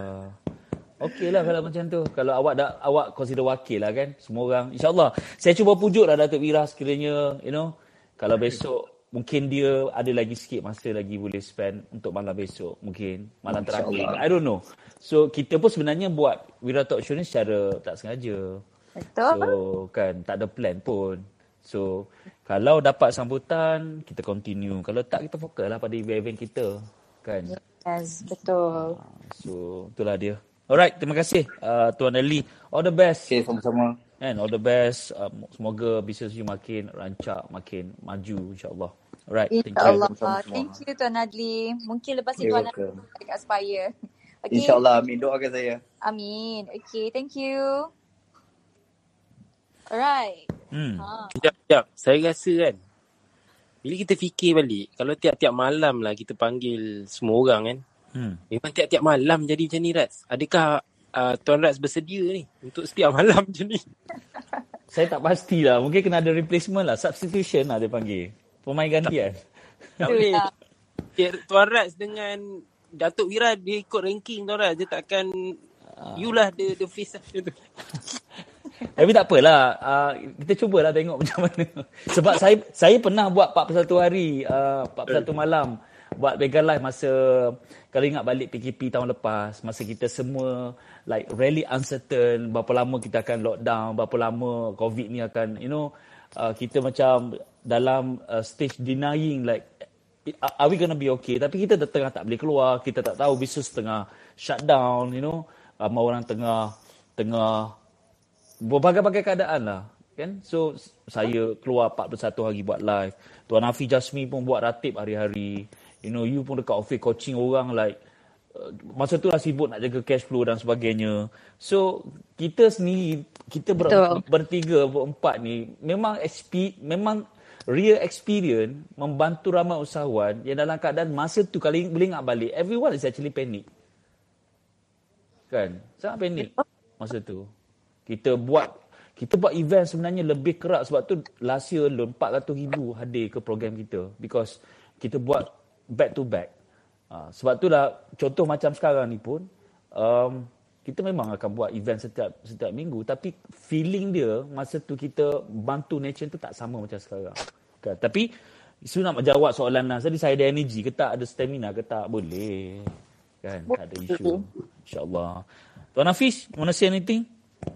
Okey lah kalau macam tu. Kalau awak dah awak consider wakil lah kan. Semua orang. InsyaAllah. Saya cuba pujuk lah Datuk Wira sekiranya, you know. Kalau besok mungkin dia ada lagi sikit masa lagi boleh spend untuk malam besok. Mungkin malam terakhir. InsyaAllah. I don't know. So kita pun sebenarnya buat Wira Talk Show ni secara tak sengaja. Betul. So kan tak ada plan pun. So kalau dapat sambutan kita continue. Kalau tak kita fokus lah pada event-event kita. Kan. Yes, betul. So itulah dia. Alright, terima kasih uh, Tuan Ali. All the best. Okay, sama-sama. And all the best. Um, semoga bisnes you makin rancak, makin maju insyaAllah. Alright, thank you. Semua. Thank you Tuan Adli. Mungkin lepas itu Tuan Adli dekat Aspire. Okay. InsyaAllah, amin. Doakan saya. Amin. Okay, thank you. Alright. Hmm. Ha. Sekejap, sekejap. Saya rasa kan, bila kita fikir balik, kalau tiap-tiap malam lah kita panggil semua orang kan, Hmm. memang tiap-tiap malam jadi macam ni Rats. Adakah uh, Tuan Rats bersedia ni untuk setiap malam macam ni? Saya tak pastilah. Mungkin kena ada replacement lah. Substitution lah dia panggil. Pemain gantian. Tak boleh. Ya, Tuan Rats dengan Datuk Wira dia ikut ranking Tuan Rats. Dia takkan you lah the, the face lah macam tu. Tapi tak apalah. Uh, kita cubalah tengok macam mana. Sebab saya saya pernah buat 41 hari, uh, 41 malam buat Vega Live masa kalau ingat balik PKP tahun lepas, masa kita semua like really uncertain berapa lama kita akan lockdown, berapa lama COVID ni akan you know uh, kita macam dalam uh, stage denying like are we gonna be okay? Tapi kita tengah tak boleh keluar, kita tak tahu bisnes tengah shutdown, you know. Ramai orang tengah tengah berbagai-bagai keadaan lah kan so saya keluar 41 hari buat live tuan Hafiz Jasmi pun buat ratib hari-hari you know you pun dekat office coaching orang like uh, masa tu lah sibuk nak jaga cash flow dan sebagainya. So kita sendiri kita ber, Betul. bertiga berempat ni memang XP memang real experience membantu ramai usahawan yang dalam keadaan masa tu kalau boleh ingat balik everyone is actually panic. Kan? Sangat panik masa tu. Kita buat kita buat event sebenarnya lebih kerak sebab tu last year alone 400 ribu hadir ke program kita because kita buat back to back ha, sebab tu lah contoh macam sekarang ni pun um, kita memang akan buat event setiap setiap minggu. Tapi feeling dia masa tu kita bantu nation tu tak sama macam sekarang. Kan? Tapi Isu nak menjawab soalan Nas tadi saya ada energy ke tak? Ada stamina ke tak? Boleh. Kan? Tak ada isu insyaallah. Tuan Hafiz want to say anything?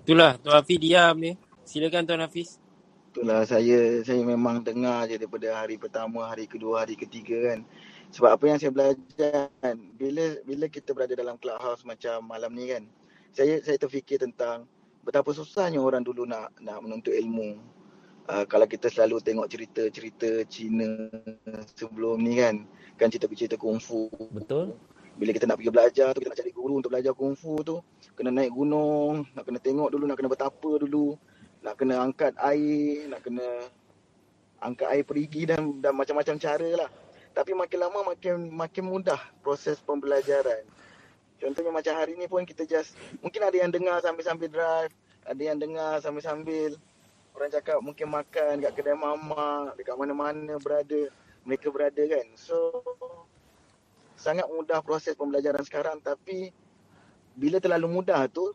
Itulah Tuan Hafiz diam ni. Silakan Tuan Hafiz. Itulah saya saya memang dengar je daripada hari pertama, hari kedua, hari ketiga kan. Sebab apa yang saya belajar kan, bila bila kita berada dalam clubhouse macam malam ni kan, saya saya terfikir tentang betapa susahnya orang dulu nak nak menuntut ilmu. Uh, kalau kita selalu tengok cerita-cerita Cina sebelum ni kan, kan cerita-cerita kungfu. betul Bila kita nak pergi belajar tu, kita nak cari guru untuk belajar kungfu tu, kena naik gunung, nak kena tengok dulu, nak kena bertapa dulu, nak kena angkat air, nak kena angkat air perigi dan dan macam-macam cara lah. Tapi makin lama makin makin mudah proses pembelajaran. Contohnya macam hari ni pun kita just mungkin ada yang dengar sambil-sambil drive, ada yang dengar sambil-sambil orang cakap mungkin makan kat kedai mamak, dekat mana-mana berada, mereka berada kan. So sangat mudah proses pembelajaran sekarang tapi bila terlalu mudah tu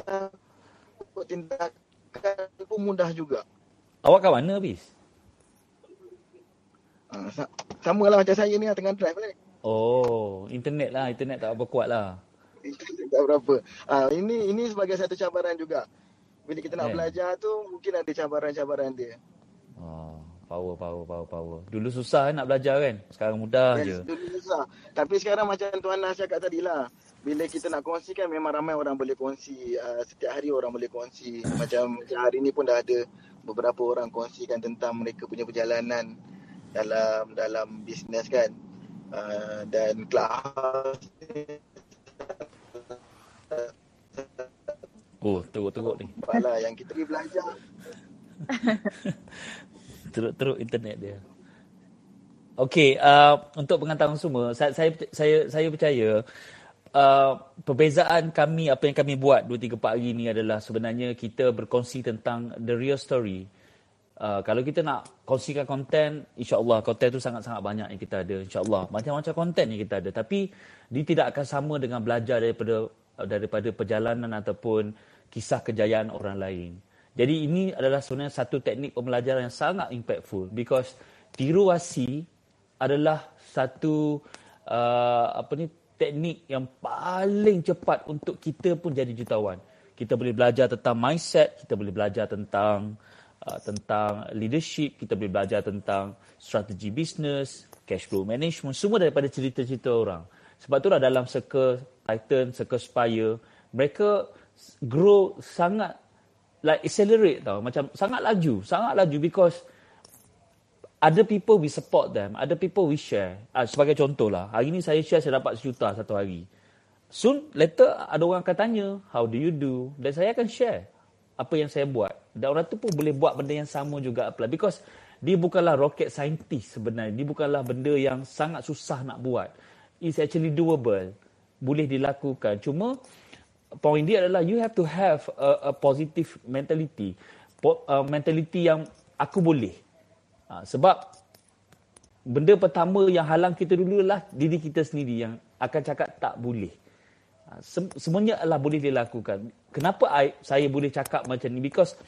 takut tindakan pun mudah juga. awak kat mana Hafiz Ha, sa- sama lah macam saya ni lah tengah drive kan. oh internet lah internet tak apa kuat lah tak berapa. Ha, ini ini sebagai satu cabaran juga. Bila kita nak Kan? belajar tu mungkin ada cabaran-cabaran dia. oh, power power power power dulu susah kan nak belajar kan sekarang mudah je Yes, dulu susah. Tapi sekarang macam Tuan Nas cakap tadi lah. Bila kita nak kongsikan memang ramai orang boleh kongsi. Uh, setiap hari orang boleh kongsi. Macam, macam hari ni pun dah ada beberapa orang kongsikan tentang mereka punya perjalanan dalam dalam bisnes kan. Uh, dan kelas oh teruk-teruk ni lah yang kita pergi belajar. teruk-teruk internet dia Okey, uh, untuk pengetahuan semua, saya, saya saya saya percaya uh, perbezaan kami apa yang kami buat 2 3 4 hari ni adalah sebenarnya kita berkongsi tentang the real story. Uh, kalau kita nak kongsikan konten, insya-Allah konten tu sangat-sangat banyak yang kita ada, insya-Allah. Macam-macam konten yang kita ada, tapi dia tidak akan sama dengan belajar daripada daripada perjalanan ataupun kisah kejayaan orang lain. Jadi ini adalah sebenarnya satu teknik pembelajaran yang sangat impactful because tiruasi adalah satu uh, apa ni teknik yang paling cepat untuk kita pun jadi jutawan. Kita boleh belajar tentang mindset, kita boleh belajar tentang uh, tentang leadership, kita boleh belajar tentang strategi bisnes, cash flow management, semua daripada cerita-cerita orang. Sebab itulah dalam circle Titan, circle Spire, mereka grow sangat like accelerate tau, macam sangat laju, sangat laju because other people we support them, other people we share. Uh, sebagai contoh lah, hari ni saya share saya dapat sejuta satu hari. Soon, later ada orang akan tanya, how do you do? Dan saya akan share apa yang saya buat. Dan orang tu pun boleh buat benda yang sama juga apply. Because dia bukanlah rocket scientist sebenarnya. Dia bukanlah benda yang sangat susah nak buat. It's actually doable. Boleh dilakukan. Cuma, point dia adalah you have to have a, a positive mentality. Po, uh, mentality yang aku boleh. Ha, sebab benda pertama yang halang kita dulu adalah diri kita sendiri yang akan cakap tak boleh. Ha, semuanya adalah boleh dilakukan. Kenapa I, saya boleh cakap macam ni? Because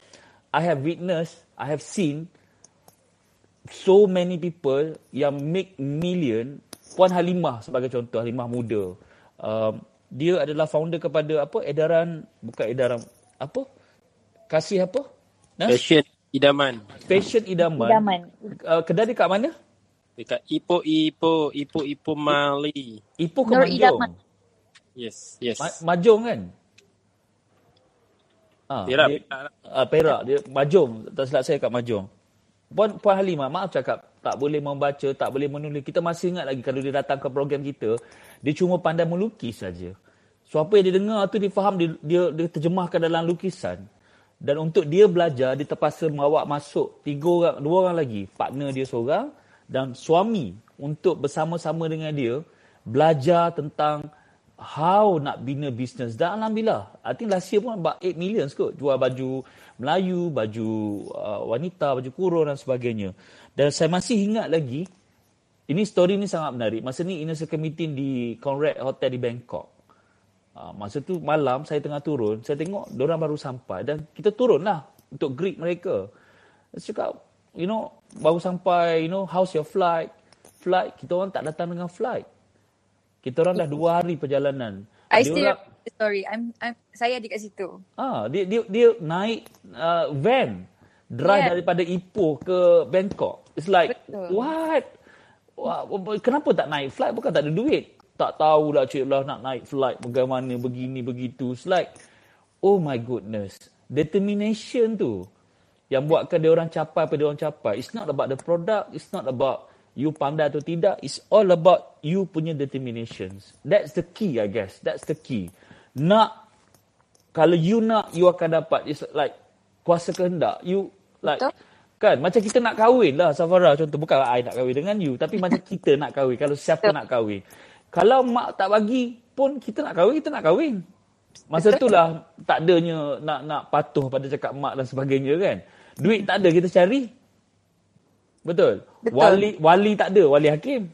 I have witnessed, I have seen so many people yang make million. Puan Halimah sebagai contoh, Halimah muda. Um, dia adalah founder kepada apa? Edaran, bukan edaran, apa? Kasih apa? Nah? Fashion Idaman. Fashion Idaman. Idaman. Uh, kedai dekat mana? Dekat Ipo Ipo Ipo Ipo Mali. Ipo ke Nur Majong? Idaman. Yes, yes. Ma- Majong kan? Ah, Perak. Dia, uh, Perak. Dia Majong. Tak silap saya kat Majong. Puan, Puan Halimah, maaf cakap. Tak boleh membaca, tak boleh menulis. Kita masih ingat lagi kalau dia datang ke program kita, dia cuma pandai melukis saja. So apa yang dia dengar tu dia faham, dia, dia, dia terjemahkan dalam lukisan. Dan untuk dia belajar, dia terpaksa membawa masuk tiga orang, dua orang lagi. Partner dia seorang dan suami untuk bersama-sama dengan dia belajar tentang how nak bina bisnes. Dan Alhamdulillah, I think last year pun about 8 million kot. Jual baju Melayu, baju uh, wanita, baju kurung dan sebagainya. Dan saya masih ingat lagi, ini story ni sangat menarik. Masa ni inner circle meeting di Conrad Hotel di Bangkok. Ha, masa tu malam saya tengah turun, saya tengok orang baru sampai dan kita turun lah untuk greet mereka. Saya cakap, you know, baru sampai, you know, how's your flight? Flight, kita orang tak datang dengan flight. Kita orang dah dua hari perjalanan. I dia still orang, sorry, I'm, I'm, saya ada kat situ. Ah, dia dia dia naik uh, van drive yeah. daripada Ipoh ke Bangkok. It's like Betul. what? Wah, kenapa tak naik flight? Bukan tak ada duit tak tahu lah cik lah nak naik flight bagaimana begini begitu. It's like, oh my goodness. Determination tu yang buatkan dia orang capai apa dia orang capai. It's not about the product. It's not about you pandai atau tidak. It's all about you punya determinations. That's the key I guess. That's the key. Nak, kalau you nak, you akan dapat. It's like kuasa kehendak. You like, Betul? Kan macam kita nak kahwin lah Safara contoh bukan I nak kahwin dengan you tapi macam kita nak kahwin kalau siapa nak kahwin kalau mak tak bagi pun kita nak kahwin, kita nak kahwin. Masa tu lah tak adanya nak nak patuh pada cakap mak dan sebagainya kan. Duit tak ada kita cari. Betul. Betul. Wali wali tak ada, wali hakim.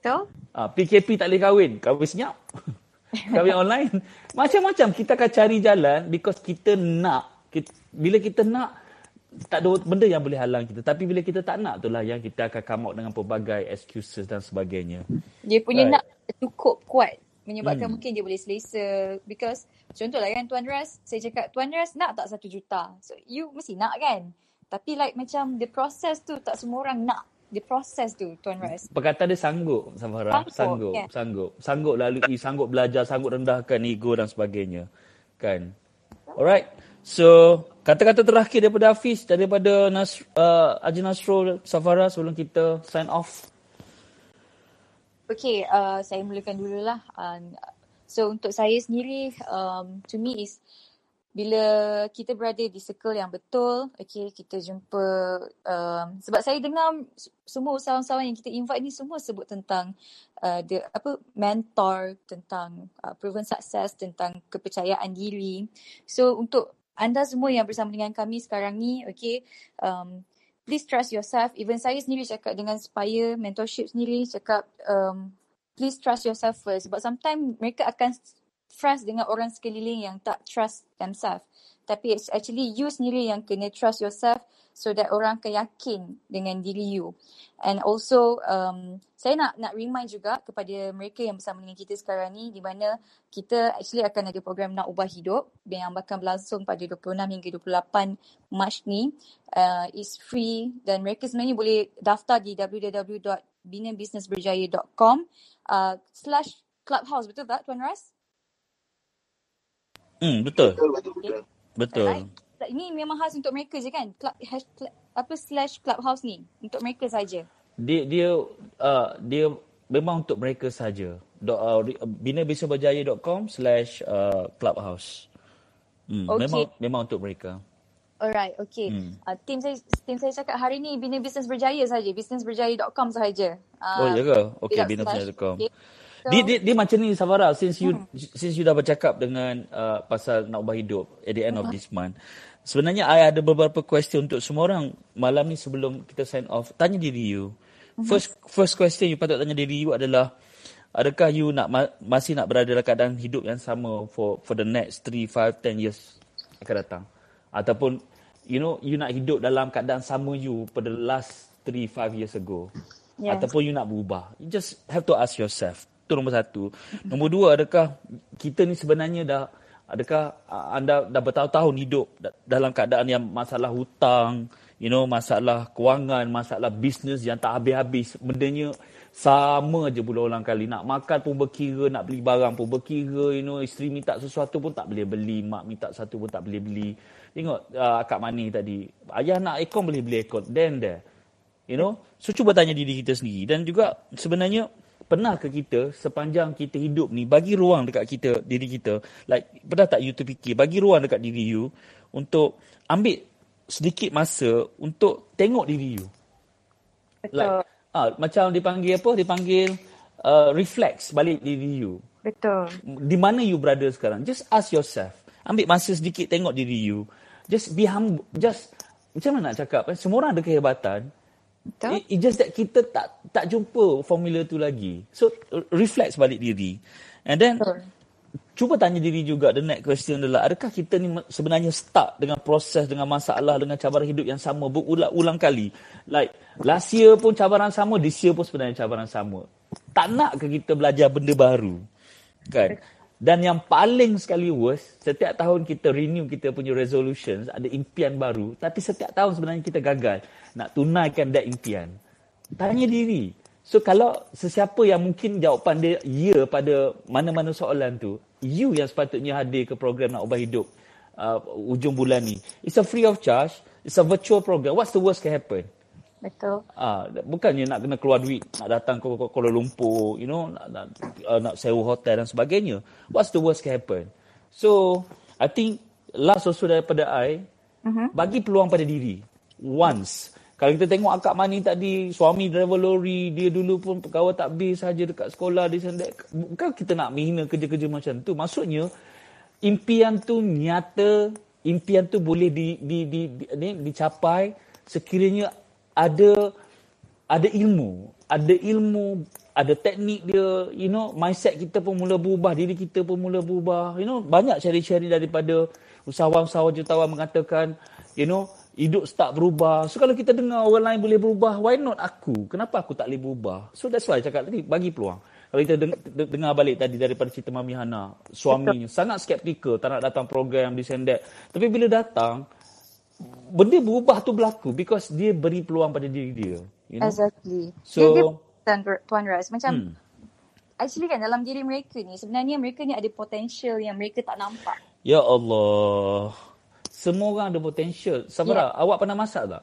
Betul. Ah, PKP tak boleh kahwin, kahwin senyap. kahwin online. Macam-macam kita akan cari jalan because kita nak. Kita, bila kita nak, tak ada benda yang boleh halang kita. Tapi bila kita tak nak itulah yang kita akan come out dengan pelbagai excuses dan sebagainya. Dia punya right. nak cukup kuat menyebabkan hmm. mungkin dia boleh selesa. Because contohlah kan Tuan Ras, saya cakap Tuan Ras nak tak satu juta? So you mesti nak kan? Tapi like macam the process tu tak semua orang nak. The process tu Tuan Ras. Perkataan dia sanggup Samara. Sanggup. Sanggup. Yeah. Sanggup. Sanggup lalui, sanggup belajar, sanggup rendahkan ego dan sebagainya. Kan? Alright. So, kata-kata terakhir daripada Hafiz, daripada Nas, uh, Haji Nasrul, Safara sebelum kita sign off. Okay, uh, saya mulakan dululah. Uh, so, untuk saya sendiri, um, to me is bila kita berada di circle yang betul, okay, kita jumpa, um, sebab saya dengar semua usahawan-usahawan yang kita invite ni semua sebut tentang uh, the, apa, mentor, tentang uh, proven success, tentang kepercayaan diri. So untuk anda semua yang bersama dengan kami sekarang ni, okay, um, please trust yourself. Even saya sendiri cakap dengan Spire, mentorship sendiri cakap, um, please trust yourself first. Sebab sometimes mereka akan trust dengan orang sekeliling yang tak trust themselves. Tapi it's actually you sendiri yang kena trust yourself so that orang akan yakin dengan diri you. And also um, saya nak nak remind juga kepada mereka yang bersama dengan kita sekarang ni di mana kita actually akan ada program nak ubah hidup yang bakal berlangsung pada 26 hingga 28 Mac ni. Uh, it's free dan mereka sebenarnya boleh daftar di www.binabusinessberjaya.com uh, slash clubhouse. Betul tak Tuan Ras? Hmm, betul. Betul, betul, betul. Betul. Right? Ini memang khas untuk mereka je kan? Club, hash, apa slash clubhouse ni? Untuk mereka saja. Dia dia uh, dia memang untuk mereka saja. Uh, binabisaberjaya.com slash uh, clubhouse. Hmm, Okay. Memang memang untuk mereka. Alright, okay. Hmm. Uh, tim saya tim saya cakap hari ni Bina Bisnes Berjaya saja. Businessberjaya.com saja. Uh, Oh, ya ke? Okay, slash. Okay. So, Dia, dia, dia macam ni Safara since you Hmm. since you dah bercakap dengan uh, pasal nak ubah hidup at the end of Mhm. this month. Sebenarnya I ada beberapa question untuk semua orang malam ni sebelum kita sign off. Tanya diri you. Mhm. First first question you patut tanya diri you adalah adakah you nak ma- masih nak berada dalam keadaan hidup yang sama for for the next 3 5 10 years akan datang ataupun you know you nak hidup dalam keadaan sama you pada last 3 5 years ago Yes. ataupun you nak berubah. You just have to ask yourself. Itu nombor satu. Nombor dua, adakah kita ni sebenarnya dah, adakah anda dah bertahun-tahun hidup da- dalam keadaan yang masalah hutang, you know, masalah kewangan, masalah bisnes yang tak habis-habis. Bendanya sama je berulang kali. Nak makan pun berkira, nak beli barang pun berkira, you know, isteri minta sesuatu pun tak boleh beli, mak minta satu pun tak boleh beli. Tengok uh, akak Mani tadi, ayah nak aircon boleh beli aircon. Then there. You know, so cuba tanya diri kita sendiri dan juga sebenarnya pernah ke kita sepanjang kita hidup ni bagi ruang dekat kita diri kita like pernah tak you terfikir bagi ruang dekat diri you untuk ambil sedikit masa untuk tengok diri you? Betul. like ah macam dipanggil apa? Dipanggil uh, reflex balik diri you. Betul. di mana you berada sekarang? Just ask yourself. Ambil masa sedikit tengok diri you. Just be humble. Just macam mana nak cakap eh? semua orang ada kehebatan Betul. It, it's just that kita tak tak jumpa formula tu lagi. So reflect balik diri. And then Betul. cuba tanya diri juga the next question adalah adakah kita ni sebenarnya stuck dengan proses dengan masalah dengan cabaran hidup yang sama berulang-ulang kali. Like last year pun cabaran sama, this year pun sebenarnya cabaran sama. Tak nak ke kita belajar benda baru? Kan? Dan yang paling sekali worst, setiap tahun kita renew kita punya resolutions, ada impian baru, tapi setiap tahun sebenarnya kita gagal nak tunaikan that impian. Tanya diri. So kalau sesiapa yang mungkin jawapan dia ya pada mana-mana soalan tu, you yang sepatutnya hadir ke program nak ubah hidup uh, ujung bulan ni. It's a free of charge. It's a virtual program. What's the worst can happen? Betul. Ah, bukannya nak kena keluar duit, nak datang ke Kuala Lumpur, you know, nak nak, uh, nak sewa hotel dan sebagainya. What's the worst can happen? So, I think last also daripada I, Mhm. bagi peluang pada diri. Once. Kalau kita tengok akak Mani tadi, suami driver lori, dia dulu pun pegawai takbir saja dekat sekolah, dia sendiri. Bukan kita nak menghina kerja-kerja macam tu. Maksudnya, impian tu nyata, impian tu boleh di, di, di, di, di, dicapai sekiranya ada ada ilmu, ada ilmu, ada teknik dia, you know, mindset kita pun mula berubah, diri kita pun mula berubah. You know, banyak cari-cari daripada usahawan-usahawan jutawan mengatakan, you know, hidup start berubah. So kalau kita dengar orang lain boleh berubah, why not aku? Kenapa aku tak boleh berubah? So that's why I cakap tadi, bagi peluang. Kalau kita deng- de- dengar balik tadi daripada cerita Mami Hana, suaminya sangat skeptikal, tak nak datang program, and that. Tapi bila datang, benda berubah tu berlaku because dia beri peluang pada diri dia. You know? Exactly. So, dia, dia Tuan, Ras, macam hmm. actually kan dalam diri mereka ni sebenarnya mereka ni ada potential yang mereka tak nampak. Ya Allah. Semua orang ada potential. Sabara, Yeah. awak pernah masak tak?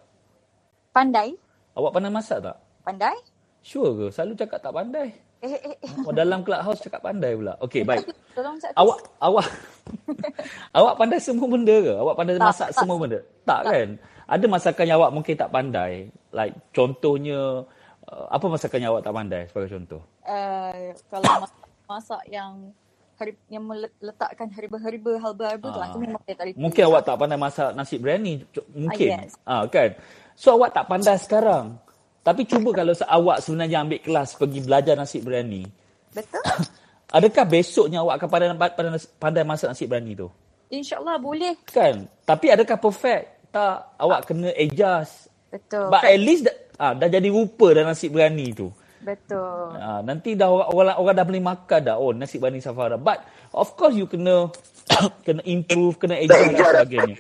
Pandai? Awak pernah masak tak? Pandai? Sure ke? Selalu cakap tak pandai. Eh, eh, eh. Oh, dalam clubhouse cakap pandai pula. Okey, baik. Tolong cakap. Awak awak awak pandai semua benda ke? Awak pandai Tak, masak tak. semua benda? Tak, kan? Ada masakan yang awak mungkin tak pandai. Like contohnya, uh, apa masakan yang awak tak pandai sebagai contoh? Uh, kalau masak, yang hari, yang meletakkan herba-herba, halba-halba tu, Ah. aku memang saya tak. Mungkin awak tak pandai masak nasi biryani. Mungkin. yes. Ah, kan? So awak tak pandai sekarang. Tapi cuba kalau awak sebenarnya ambil kelas pergi belajar nasi biryani. Betul? Adakah besoknya awak akan pandai, pandai, pandai masak nasi biryani tu? InsyaAllah boleh. Kan? Tapi adakah perfect? Tak. Awak kena adjust. Betul. But at least dah, ah, dah jadi rupa dah nasi biryani tu. Betul. Ah, nanti dah orang, orang, orang dah boleh makan dah. Oh, nasi biryani Safara. But of course you kena kena improve, kena adjust dan sebagainya.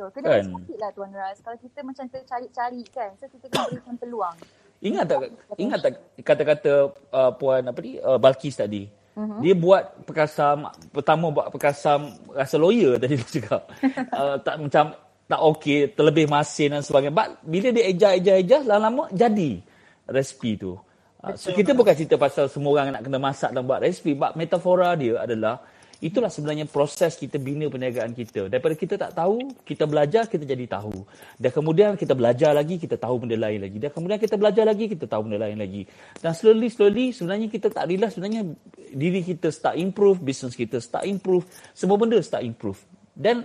Betul. Kena Kan? kan? lah Tuan Ras. Kalau kita macam tercari-cari kan, so kita kena berikan peluang. Ingat tak ingat tak kata-kata uh, puan apa ni uh, Balkis tadi. Mhm. Dia buat perkasam pertama buat perkasam rasa lawyer tadi dia cakap. uh, tak macam tak okey, terlebih masin dan sebagainya. But bila dia eja-eja-eja lama-lama jadi resipi tu. Uh, so kita bukan cerita pasal semua orang nak kena masak dan buat resipi, but metafora dia adalah itulah sebenarnya proses kita bina perniagaan kita. Daripada kita tak tahu, kita belajar, kita jadi tahu. Dan kemudian kita belajar lagi, kita tahu benda lain lagi. Dan kemudian kita belajar lagi, kita tahu benda lain lagi. Dan slowly, slowly, sebenarnya kita tak realize sebenarnya diri kita start improve, business kita start improve, semua benda start improve. Dan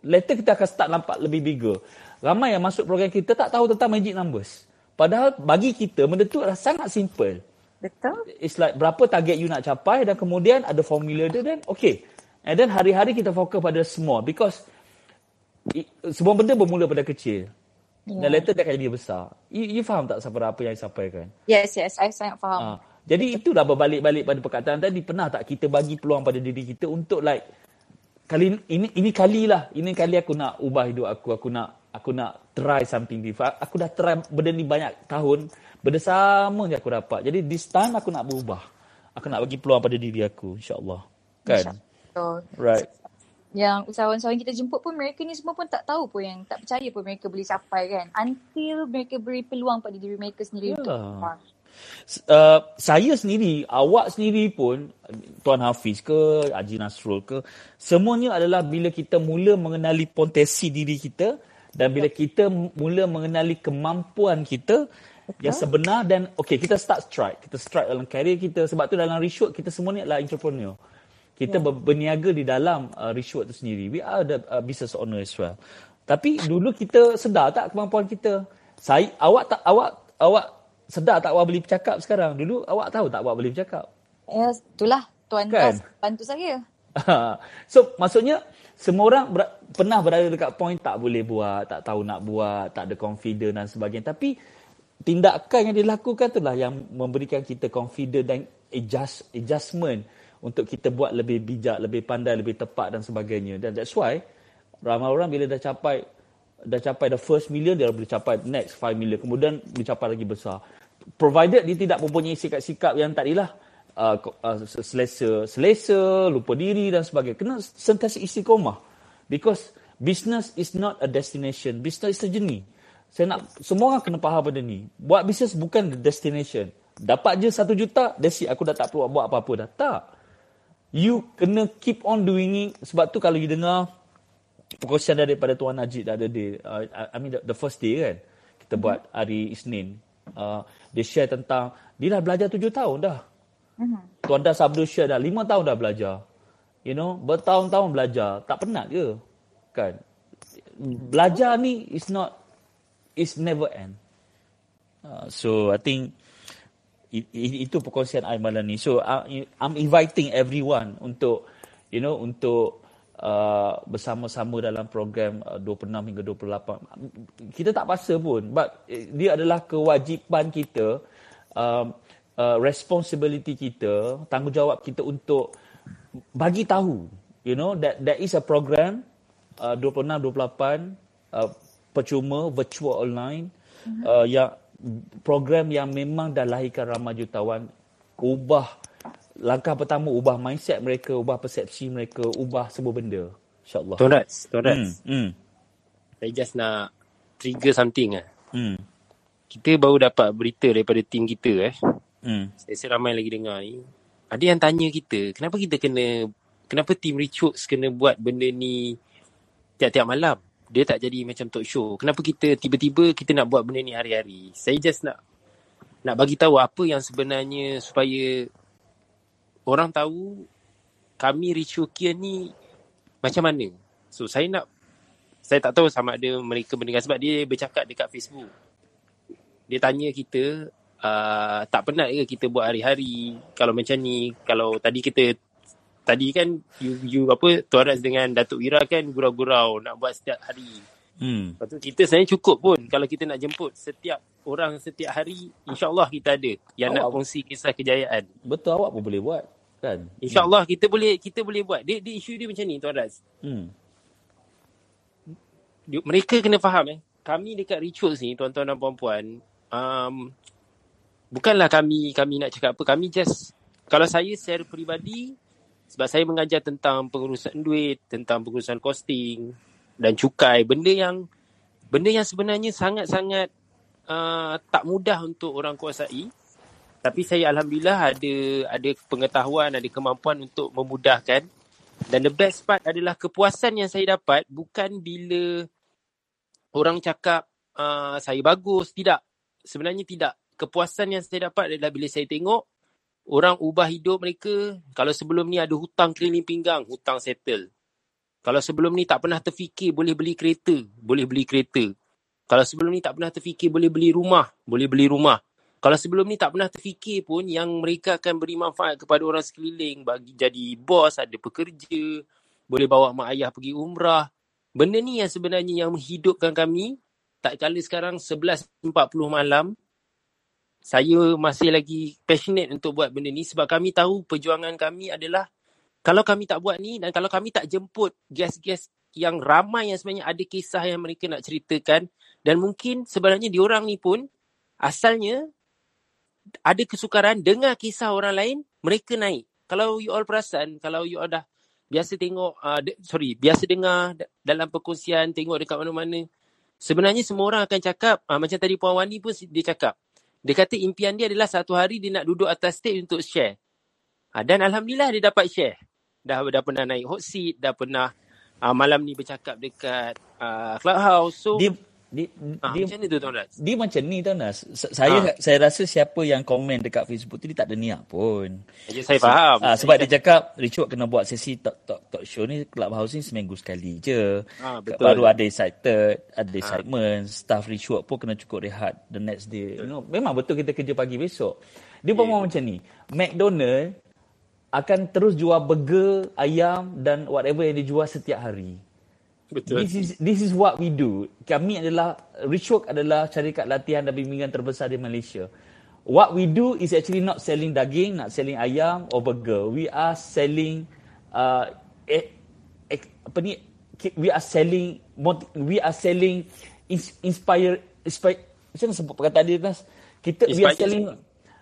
later kita akan start nampak lebih bigger. Ramai yang masuk program kita tak tahu tentang magic numbers. Padahal bagi kita benda tu adalah sangat simple. Betul. It's like berapa target you nak capai dan kemudian ada formula dia dan okay. And then hari-hari kita fokus pada small because i- semua benda bermula pada kecil. Dan Yeah. later dia akan jadi besar. You, you faham tak Safara apa yang saya sampaikan? Yes, yes. I sangat faham. Ha. Jadi itulah berbalik-balik pada perkataan tadi. Pernah tak kita bagi peluang pada diri kita untuk like kali ini ini kali lah. Ini kali aku nak ubah hidup aku. Aku nak aku nak try something different. Aku dah try benda ni banyak tahun. Benda sama je aku dapat. Jadi this time aku nak berubah. Aku nak bagi peluang pada diri aku insya-Allah. Kan? Betul. Right. Yang usahawan-usahawan kita jemput pun mereka ni semua pun tak tahu pun yang tak percaya pun mereka boleh capai kan. Until mereka beri peluang pada diri mereka sendiri untuk Yalah. uh, saya sendiri, awak sendiri pun, Tuan Hafiz ke, Haji Nasrul ke, semuanya adalah bila kita mula mengenali potensi diri kita dan bila kita mula mengenali kemampuan kita yang sebenar dan okay kita start strike. Kita strike dalam career kita. Sebab tu dalam reshoot kita semua ni adalah entrepreneur. Kita yeah. berniaga di dalam uh, reshoot tu sendiri. We are the uh, business owner as well. Tapi dulu kita sedar tak kemampuan kita? Saya awak tak awak awak sedar tak awak boleh bercakap sekarang? Dulu awak tahu tak awak boleh bercakap? Ya, itulah Tuan Kan? Bantu saya. so maksudnya semua orang ber, pernah berada dekat point tak boleh buat, tak tahu nak buat, tak ada confident dan sebagainya. Tapi tindakan yang dilakukan itulah yang memberikan kita confident dan adjust, adjustment untuk kita buat lebih bijak, lebih pandai, lebih tepat dan sebagainya. Dan that's why ramai orang bila dah capai dah capai the first million dia boleh capai next 5 million. Kemudian boleh capai lagi besar. Provided dia tidak mempunyai sikap-sikap yang tadilah uh, uh, selesa selesa lupa diri dan sebagainya. Kena sentiasa istiqomah because business is not a destination. Business is a journey saya nak semua orang kena faham benda ni. Buat bisnes bukan the destination. Dapat je satu juta that's it. Aku dah tak perlu buat apa-apa dah. Tak. You kena keep on doing it. Sebab tu kalau you dengar perkongsian daripada Tuan Najib the other day uh, I mean the, the first day kan kita buat hari Isnin. Uh, dia share tentang dia dah belajar tujuh tahun dah. Mhm. Tuan Das Abdul Syed dah lima tahun dah belajar. You know bertahun-tahun belajar. Tak penat ke? Kan? Belajar ni is not is never end uh, so I think i- i- itu perkongsian I malam ni. So I- I'm inviting everyone untuk you know untuk uh, bersama-sama dalam program uh, 26 hingga 28. Kita tak paksa pun but eh, dia adalah kewajipan kita um, uh, responsibility kita, tanggungjawab kita untuk bagi tahu you know that there is a program uh, 26 28 uh, percuma virtual online uh, yang program yang memang dah lahirkan ramai jutawan ubah langkah pertama ubah mindset mereka ubah persepsi mereka ubah semua benda insyaallah Tuan Tuan Raz. hmm, hmm. Saya just nak trigger something lah. Hmm. Kita baru dapat berita daripada tim kita eh. Hmm. Saya rasa ramai lagi dengar ni. Ada yang tanya kita, kenapa kita kena kenapa team Richworks kena buat benda ni tiap-tiap malam? Dia tak jadi macam talk show. Kenapa kita tiba-tiba kita nak buat benda ni hari-hari? Saya just nak nak bagi tahu apa yang sebenarnya supaya orang tahu kami Richworkian ni macam mana. So saya nak saya tak tahu sama ada mereka mendengar sebab dia bercakap dekat Facebook. Dia tanya kita uh, tak penat ke kita buat hari-hari kalau macam ni kalau tadi kita tadi kan you, you apa Tuan Raz dengan Datuk Wira kan gurau-gurau nak buat setiap hari. Hmm. Lepas tu kita sebenarnya cukup pun kalau kita nak jemput setiap orang setiap hari insyaAllah kita ada yang Awak- nak kongsi kisah kejayaan. Betul awak pun boleh buat kan? InsyaAllah kita boleh kita boleh buat. Dia, dia isu dia macam ni Tuan Raz. Hmm. Dia- Mereka kena faham eh. Kami dekat rituals ni tuan-tuan dan puan-puan um, bukanlah kami kami nak cakap apa. Kami just kalau saya secara peribadi sebab saya mengajar tentang pengurusan duit, tentang pengurusan costing dan cukai, benda yang benda yang sebenarnya sangat-sangat uh, tak mudah untuk orang kuasai. Tapi saya alhamdulillah ada ada pengetahuan, ada kemampuan untuk memudahkan. Dan the best part adalah kepuasan yang saya dapat bukan bila orang cakap uh, saya bagus, tidak. Sebenarnya tidak. Kepuasan yang saya dapat adalah bila saya tengok orang ubah hidup mereka. Kalau sebelum ni ada hutang keliling pinggang, hutang settle. Kalau sebelum ni tak pernah terfikir boleh beli kereta, boleh beli kereta. Kalau sebelum ni tak pernah terfikir boleh beli rumah, boleh beli rumah. Kalau sebelum ni tak pernah terfikir pun yang mereka akan beri manfaat kepada orang sekeliling bagi jadi bos, ada pekerja, boleh bawa mak ayah pergi umrah. Benda ni yang sebenarnya yang menghidupkan kami. Tak kala sekarang 11.40 malam, saya masih lagi passionate untuk buat benda ni sebab kami tahu perjuangan kami adalah kalau kami tak buat ni dan kalau kami tak jemput guest-guest yang ramai yang sebenarnya ada kisah yang mereka nak ceritakan dan mungkin sebenarnya diorang ni pun asalnya ada kesukaran dengar kisah orang lain, mereka naik. Kalau you all perasan, kalau you all dah biasa tengok, uh, de- sorry, biasa dengar da- dalam perkongsian, tengok dekat mana-mana, sebenarnya semua orang akan cakap, uh, macam tadi Puan Wani pun dia cakap, dia kata impian dia adalah satu hari dia nak duduk atas stage untuk share. Uh, dan Alhamdulillah dia dapat share. Dah, dah pernah naik hot seat, dah pernah uh, malam ni bercakap dekat uh, Clubhouse. So, Dia dia, ah, dia, macam mana tu Tuan Raz? dia macam ni Nas. S- Saya Ah. saya rasa siapa yang komen dekat Facebook tu dia tak ada niat pun. Ya, saya faham. Ah, sebab dia cakap Richard kena buat sesi talk, talk, talk show ni Clubhouse ni seminggu sekali je. Ah, betul. Baru ada excited, ada excitement, staff Richard pun kena cukup rehat the next day. You know, memang betul kita kerja pagi besok. Dia pun mau macam ni. McDonald akan terus jual burger, ayam dan whatever yang dijual setiap hari. Betul. This is this is what we do. Kami adalah Richwork adalah syarikat latihan dan bimbingan terbesar di Malaysia. What we do is actually not selling daging, not selling ayam or burger. We are selling uh, eh, eh, apa ni? We are selling we are selling ins- inspire inspire macam mana sebut perkataan dia Nas? Kita we are Inspire- selling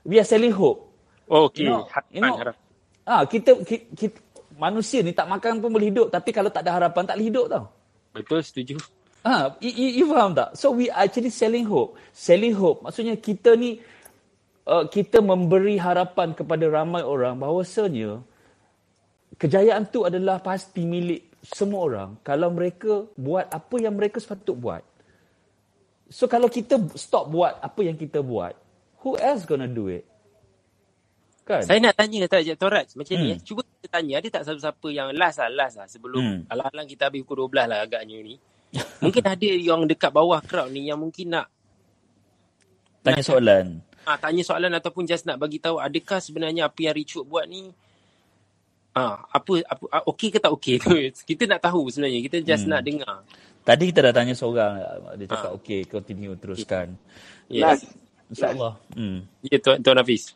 we are selling hope. Oh, okay. You know, Harapan, you know, harapan. ah kita, kita, kita manusia ni tak makan pun boleh hidup tapi kalau tak ada harapan tak boleh hidup tau. Betul, setuju. Ah, you, you, you faham tak? So we actually selling hope. Selling hope maksudnya kita ni uh, kita memberi harapan kepada ramai orang bahawasanya kejayaan tu adalah pasti milik semua orang kalau mereka buat apa yang mereka sepatut buat. So kalau kita stop buat apa yang kita buat, who else gonna do it? Kan? Saya nak tanya tak Tuan Raj macam ni Hmm. eh. Cuba kita tanya ada tak siapa-siapa yang last lah last lah sebelum Hmm. alang-alang kita habis pukul 12 lah agaknya ni. mungkin ada yang dekat bawah crowd ni yang mungkin nak Tanya soalan. ah, tanya soalan ataupun just nak bagi tahu adakah sebenarnya apa yang Richard buat ni ah apa apa ah, okey ke tak okey tu. kita nak tahu sebenarnya. Kita just Hmm. nak dengar. Tadi kita dah tanya seorang, dia cakap Ah. okey, continue teruskan. Yes. InsyaAllah. Hmm. Ya Tuan Tuan Hafiz.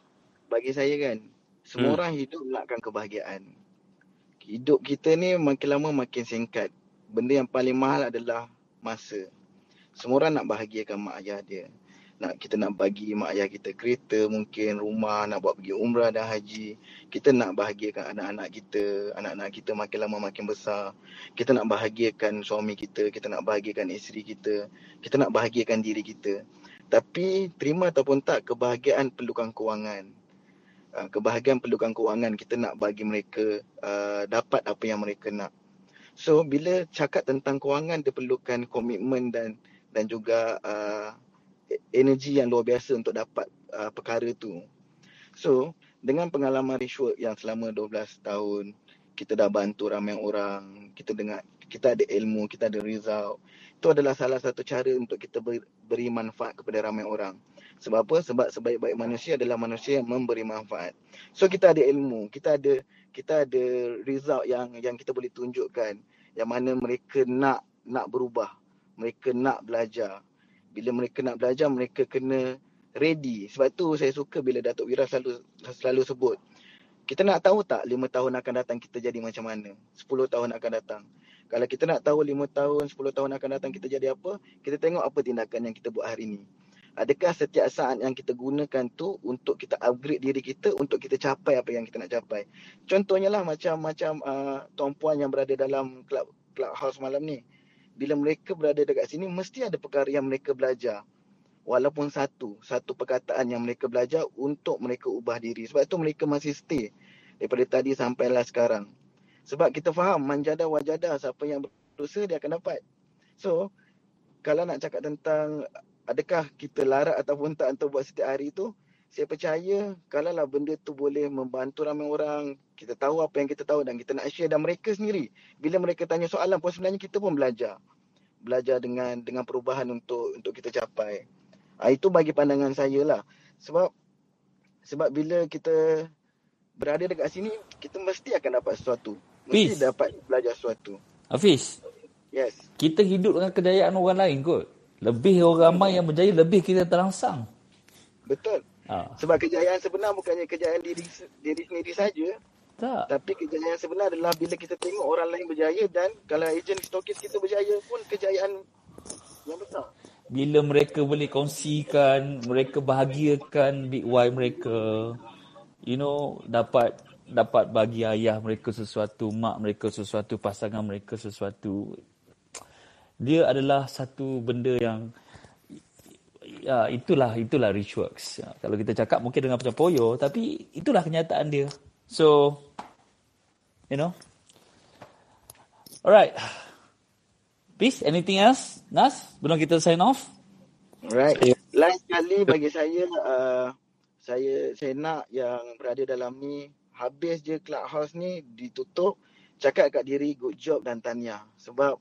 Bagi saya kan semua Hmm. orang hidup nakkan kebahagiaan. Hidup kita ni makin lama makin singkat. Benda yang paling mahal adalah masa. Semua orang nak bahagiakan mak ayah dia. Nak kita nak bagi mak ayah kita kereta mungkin rumah nak buat pergi umrah dan haji. Kita nak bahagiakan anak-anak kita. Anak-anak kita makin lama makin besar. Kita nak bahagiakan suami kita. Kita nak bahagiakan isteri kita. Kita nak bahagiakan diri kita. Tapi terima ataupun tak kebahagiaan perlukan kewangan uh, kebahagiaan perlukan kewangan kita nak bagi mereka uh, dapat apa yang mereka nak. So bila cakap tentang kewangan dia perlukan komitmen dan dan juga uh, energi yang luar biasa untuk dapat uh, perkara tu. So dengan pengalaman ritual yang selama 12 tahun kita dah bantu ramai orang, kita dengar kita ada ilmu, kita ada result. Itu adalah salah satu cara untuk kita beri manfaat kepada ramai orang. Sebab apa? Sebab sebaik-baik manusia adalah manusia yang memberi manfaat. So kita ada ilmu, kita ada kita ada result yang yang kita boleh tunjukkan yang mana mereka nak nak berubah. Mereka nak belajar. Bila mereka nak belajar, mereka kena ready. Sebab tu saya suka bila Datuk Wira selalu selalu sebut. Kita nak tahu tak lima tahun akan datang kita jadi macam mana? Sepuluh tahun akan datang. Kalau kita nak tahu lima tahun, sepuluh tahun akan datang kita jadi apa, kita tengok apa tindakan yang kita buat hari ini. Adakah setiap saat yang kita gunakan tu untuk kita upgrade diri kita untuk kita capai apa yang kita nak capai. Contohnya lah macam-macam uh, tuan puan yang berada dalam club clubhouse malam ni. Bila mereka berada dekat sini mesti ada perkara yang mereka belajar. Walaupun satu, satu perkataan yang mereka belajar untuk mereka ubah diri. Sebab tu mereka masih stay daripada tadi sampailah sekarang. Sebab kita faham manjada wajada siapa yang berusaha dia akan dapat. So kalau nak cakap tentang adakah kita larat ataupun tak untuk buat setiap hari tu? Saya percaya kalau lah benda tu boleh membantu ramai orang kita tahu apa yang kita tahu dan kita nak share dan mereka sendiri. Bila mereka tanya soalan pun sebenarnya kita pun belajar. Belajar dengan dengan perubahan untuk untuk kita capai. Ha, itu bagi pandangan saya lah. Sebab sebab bila kita berada dekat sini kita mesti akan dapat sesuatu. Mesti Fiz. dapat belajar sesuatu. Hafiz. Yes. Kita hidup dengan kejayaan orang lain kot lebih orang ramai yang berjaya, lebih kita terangsang. Betul. Ha. Sebab kejayaan sebenar bukannya kejayaan diri diri sendiri saja. Tak. Tapi kejayaan sebenar adalah bila kita tengok orang lain berjaya dan kalau ejen stokis kita berjaya pun kejayaan yang besar. Bila mereka boleh kongsikan, mereka bahagiakan big why mereka, you know, dapat dapat bagi ayah mereka sesuatu, mak mereka sesuatu, pasangan mereka sesuatu dia adalah satu benda yang ya itulah itulah rich works. Ya, kalau kita cakap mungkin dengan macam poyo tapi itulah kenyataan dia. So you know. Alright. Peace, anything else? Nas, belum kita sign off? Alright. Last kali bagi saya uh, saya saya nak yang berada dalam ni habis je clubhouse ni ditutup cakap kat diri good job dan tanya sebab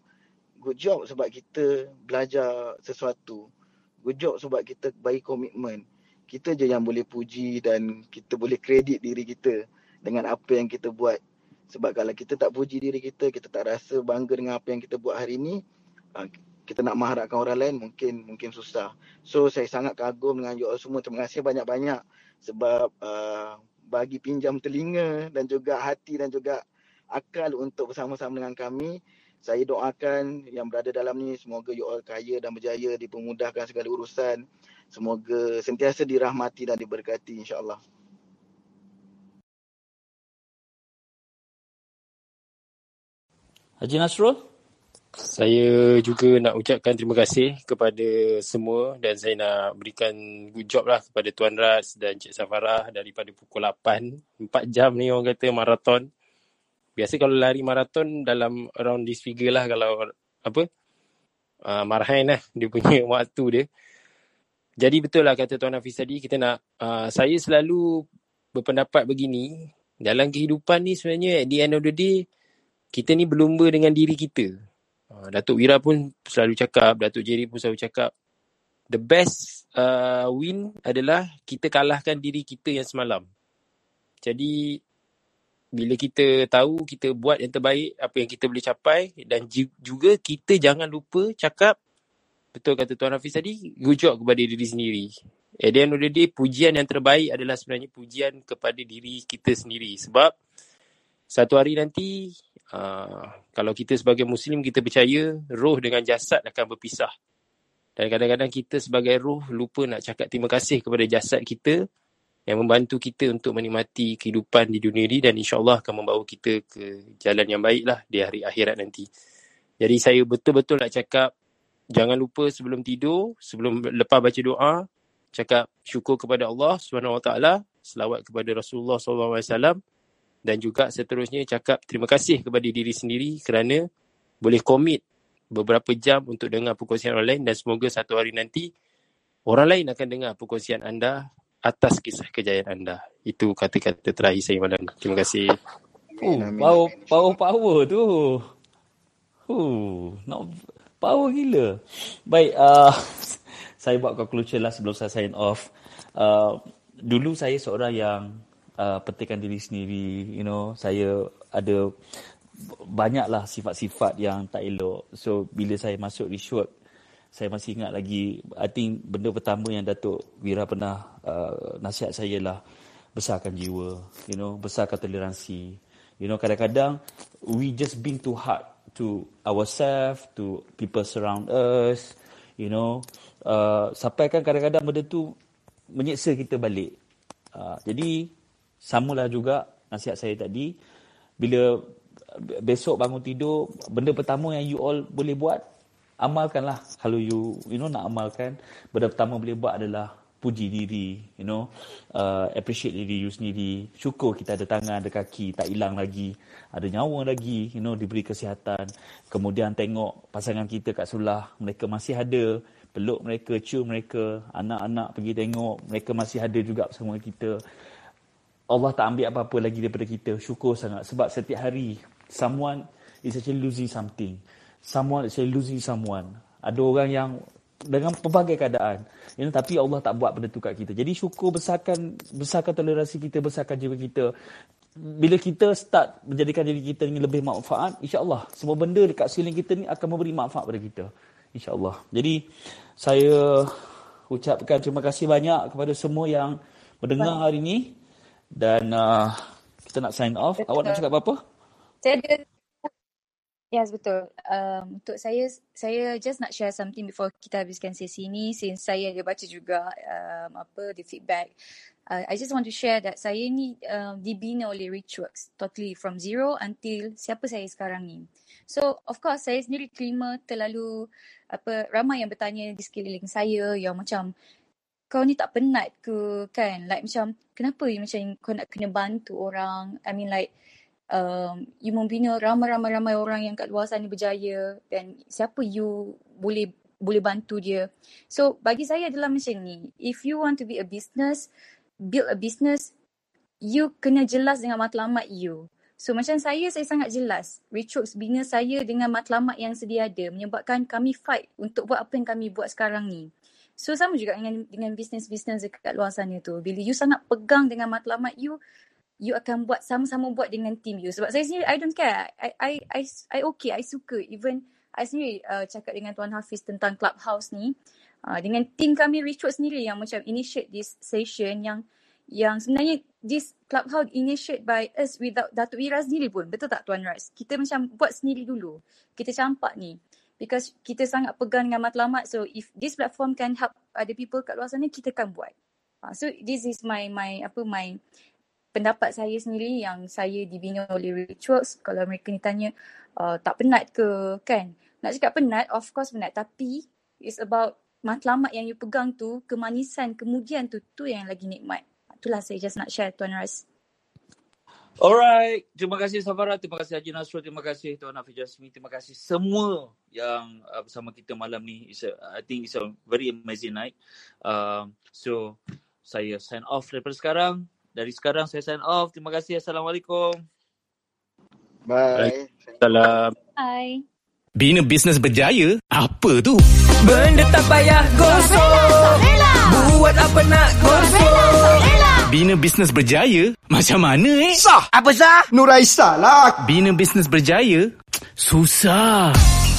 good job sebab kita belajar sesuatu. Good job sebab kita bagi komitmen. Kita je yang boleh puji dan kita boleh kredit diri kita dengan apa yang kita buat. Sebab kalau kita tak puji diri kita, kita tak rasa bangga dengan apa yang kita buat hari ini, ah, kita nak mengharapkan orang lain mungkin mungkin susah. So saya sangat kagum dengan you all semua. Terima kasih banyak-banyak sebab uh, bagi pinjam telinga dan juga hati dan juga akal untuk bersama-sama dengan kami saya doakan yang berada dalam ni semoga you all kaya dan berjaya dipermudahkan segala urusan semoga sentiasa dirahmati dan diberkati insyaallah Haji Nasrul saya juga nak ucapkan terima kasih kepada semua dan saya nak berikan good job lah kepada Tuan Ras dan Cik Safarah daripada pukul 8. 4 jam ni orang kata maraton. Biasa kalau lari maraton dalam around this figure lah kalau apa uh, Marhain lah dia punya waktu dia. Jadi betul lah kata Tuan Hafiz tadi kita nak uh, saya selalu berpendapat begini dalam kehidupan ni sebenarnya at the end of the day kita ni berlumba dengan diri kita. Uh, Datuk Wira pun selalu cakap, Datuk Jerry pun selalu cakap the best uh, win adalah kita kalahkan diri kita yang semalam. Jadi bila kita tahu kita buat yang terbaik apa yang kita boleh capai dan juga kita jangan lupa cakap betul kata Tuan Hafiz tadi good job kepada diri sendiri. At the end of the day pujian yang terbaik adalah sebenarnya pujian kepada diri kita sendiri. Sebab satu hari nanti uh, kalau kita sebagai muslim kita percaya roh dengan jasad akan berpisah. Dan kadang-kadang kita sebagai roh lupa nak cakap terima kasih kepada jasad kita yang membantu kita untuk menikmati kehidupan di dunia ini dan insyaAllah akan membawa kita ke jalan yang baik lah di hari akhirat nanti. Jadi saya betul-betul nak cakap jangan lupa sebelum tidur, sebelum lepas baca doa, cakap syukur kepada Allah SWT selawat kepada Rasulullah SAW dan juga seterusnya cakap terima kasih kepada diri sendiri kerana boleh komit beberapa jam untuk dengar perkongsian online dan semoga satu hari nanti orang lain akan dengar perkongsian anda atas kisah kejayaan anda. Itu kata-kata terakhir saya malam. Terima kasih. Oh, power, power, power tu. Uh, not power gila. Baik, uh, saya buat conclusion lah sebelum saya sign off. Uh, dulu saya seorang yang uh, petikan diri sendiri, you know, saya ada banyaklah sifat-sifat yang tak elok. So, bila saya masuk Rishwork, saya masih ingat lagi, I think benda pertama yang Datuk Wira pernah uh, nasihat saya lah, besarkan jiwa, you know, besarkan toleransi. You know, kadang-kadang we just being too hard to ourselves, to people surround us, you know. Uh, sampai kan kadang-kadang benda tu menyeksa kita balik. Uh, jadi, samalah juga nasihat saya tadi, bila besok bangun tidur, benda pertama yang you all boleh buat, amalkanlah. Kalau you, you know, nak amalkan, benda pertama boleh buat adalah puji diri, you know, uh, appreciate diri you sendiri. Syukur kita ada tangan, ada kaki, tak hilang lagi. Ada nyawa lagi, you know, diberi kesihatan. Kemudian tengok pasangan kita kat sebelah, mereka masih ada. Peluk mereka, cium mereka. Anak-anak pergi tengok, mereka masih ada juga bersama kita. Allah tak ambil apa-apa lagi daripada kita. Syukur sangat. Sebab setiap hari, someone is actually losing something. Someone actually losing someone. Ada orang yang dengan pelbagai keadaan. You know, tapi Allah tak buat benda tu kat kita. Jadi syukur besarkan besarkan toleransi kita, besarkan jiwa kita. Bila kita start menjadikan diri kita ini lebih manfaat, insya-Allah semua benda dekat sekeliling kita ni akan memberi manfaat pada kita. Insya-Allah. Jadi saya ucapkan terima kasih banyak kepada semua yang mendengar hari ini dan uh, kita nak sign off. Awak nak cakap apa-apa? Saya ada Yes, betul. Um, untuk saya, saya just nak share something before kita habiskan sesi ini. Since saya ada baca juga um, apa the feedback. Uh, I just want to share that saya ni um, dibina oleh Richworks. Totally from zero until siapa saya sekarang ni. So, of course, saya sendiri terima terlalu apa ramai yang bertanya di sekeliling saya yang macam kau ni tak penat ke kan? Like macam kenapa macam kau nak kena bantu orang? I mean like um, you membina ramai-ramai-ramai orang yang kat luar sana berjaya dan siapa you boleh boleh bantu dia. So bagi saya adalah macam ni. If you want to be a business, build a business, you kena jelas dengan matlamat you. So macam saya, saya sangat jelas. Richooks bina saya dengan matlamat yang sedia ada menyebabkan kami fight untuk buat apa yang kami buat sekarang ni. So sama juga dengan dengan bisnes-bisnes dekat luar sana tu. Bila you sangat pegang dengan matlamat you, you akan buat sama-sama buat dengan team you. Sebab saya sendiri, I don't care. I I I, I okay, I suka. Even I sendiri uh, cakap dengan Tuan Hafiz tentang clubhouse ni. Uh, dengan team kami Richard sendiri yang macam initiate this session yang yang sebenarnya this clubhouse initiate by us without Datuk Ira sendiri pun. Betul tak Tuan Ras? Kita macam buat sendiri dulu. Kita campak ni. Because kita sangat pegang dengan matlamat. So if this platform can help other people kat luar sana, kita kan buat. Uh, so this is my my apa my pendapat saya sendiri yang saya dibina oleh rituals kalau mereka ni tanya uh, tak penat ke? Kan? Nak cakap penat of course penat. Tapi it's about matlamat yang you pegang tu kemanisan kemudian tu tu yang lagi nikmat. Itulah saya just nak share Tuan Ras. Alright, terima kasih Safara, terima kasih Haji Nasrul, terima kasih Tuan Hafiz Jasmine, terima kasih semua yang uh, bersama kita malam ni. It's a, I think it's a very amazing night. Uh, so, saya sign off daripada sekarang dari sekarang saya sign off. Terima kasih. Assalamualaikum. Bye. Salam. Bye. Bina bisnes berjaya? Apa tu? Benda tak payah gosok. Buat apa nak gosok. Bina bisnes berjaya? Macam mana eh? Sah. Apa sah? Nuraisa lah. Bina bisnes berjaya? Susah.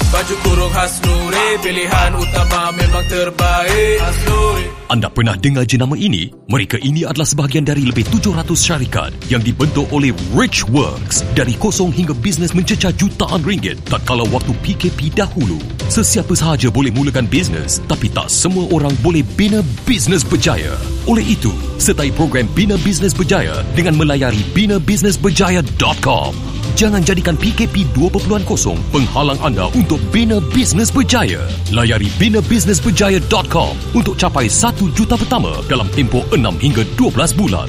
Baju kurung khas Nuri Pilihan utama memang terbaik Khas Nuri Anda pernah dengar jenama ini? Mereka ini adalah sebahagian dari lebih 700 syarikat yang dibentuk oleh Rich Works dari kosong hingga bisnes mencecah jutaan ringgit tak kala waktu PKP dahulu. Sesiapa sahaja boleh mulakan bisnes tapi tak semua orang boleh bina bisnes berjaya. Oleh itu, sertai program Bina Bisnes Berjaya dengan melayari binabusinessberjaya.com. Jangan jadikan PKP 2.0 penghalang anda untuk bina bisnes berjaya. Layari binabusinessberjaya.com untuk capai 1 juta pertama dalam tempoh 6 hingga 12 bulan.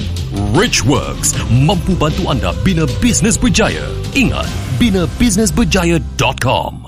Richworks mampu bantu anda bina bisnes berjaya. Ingat, binabusinessberjaya.com.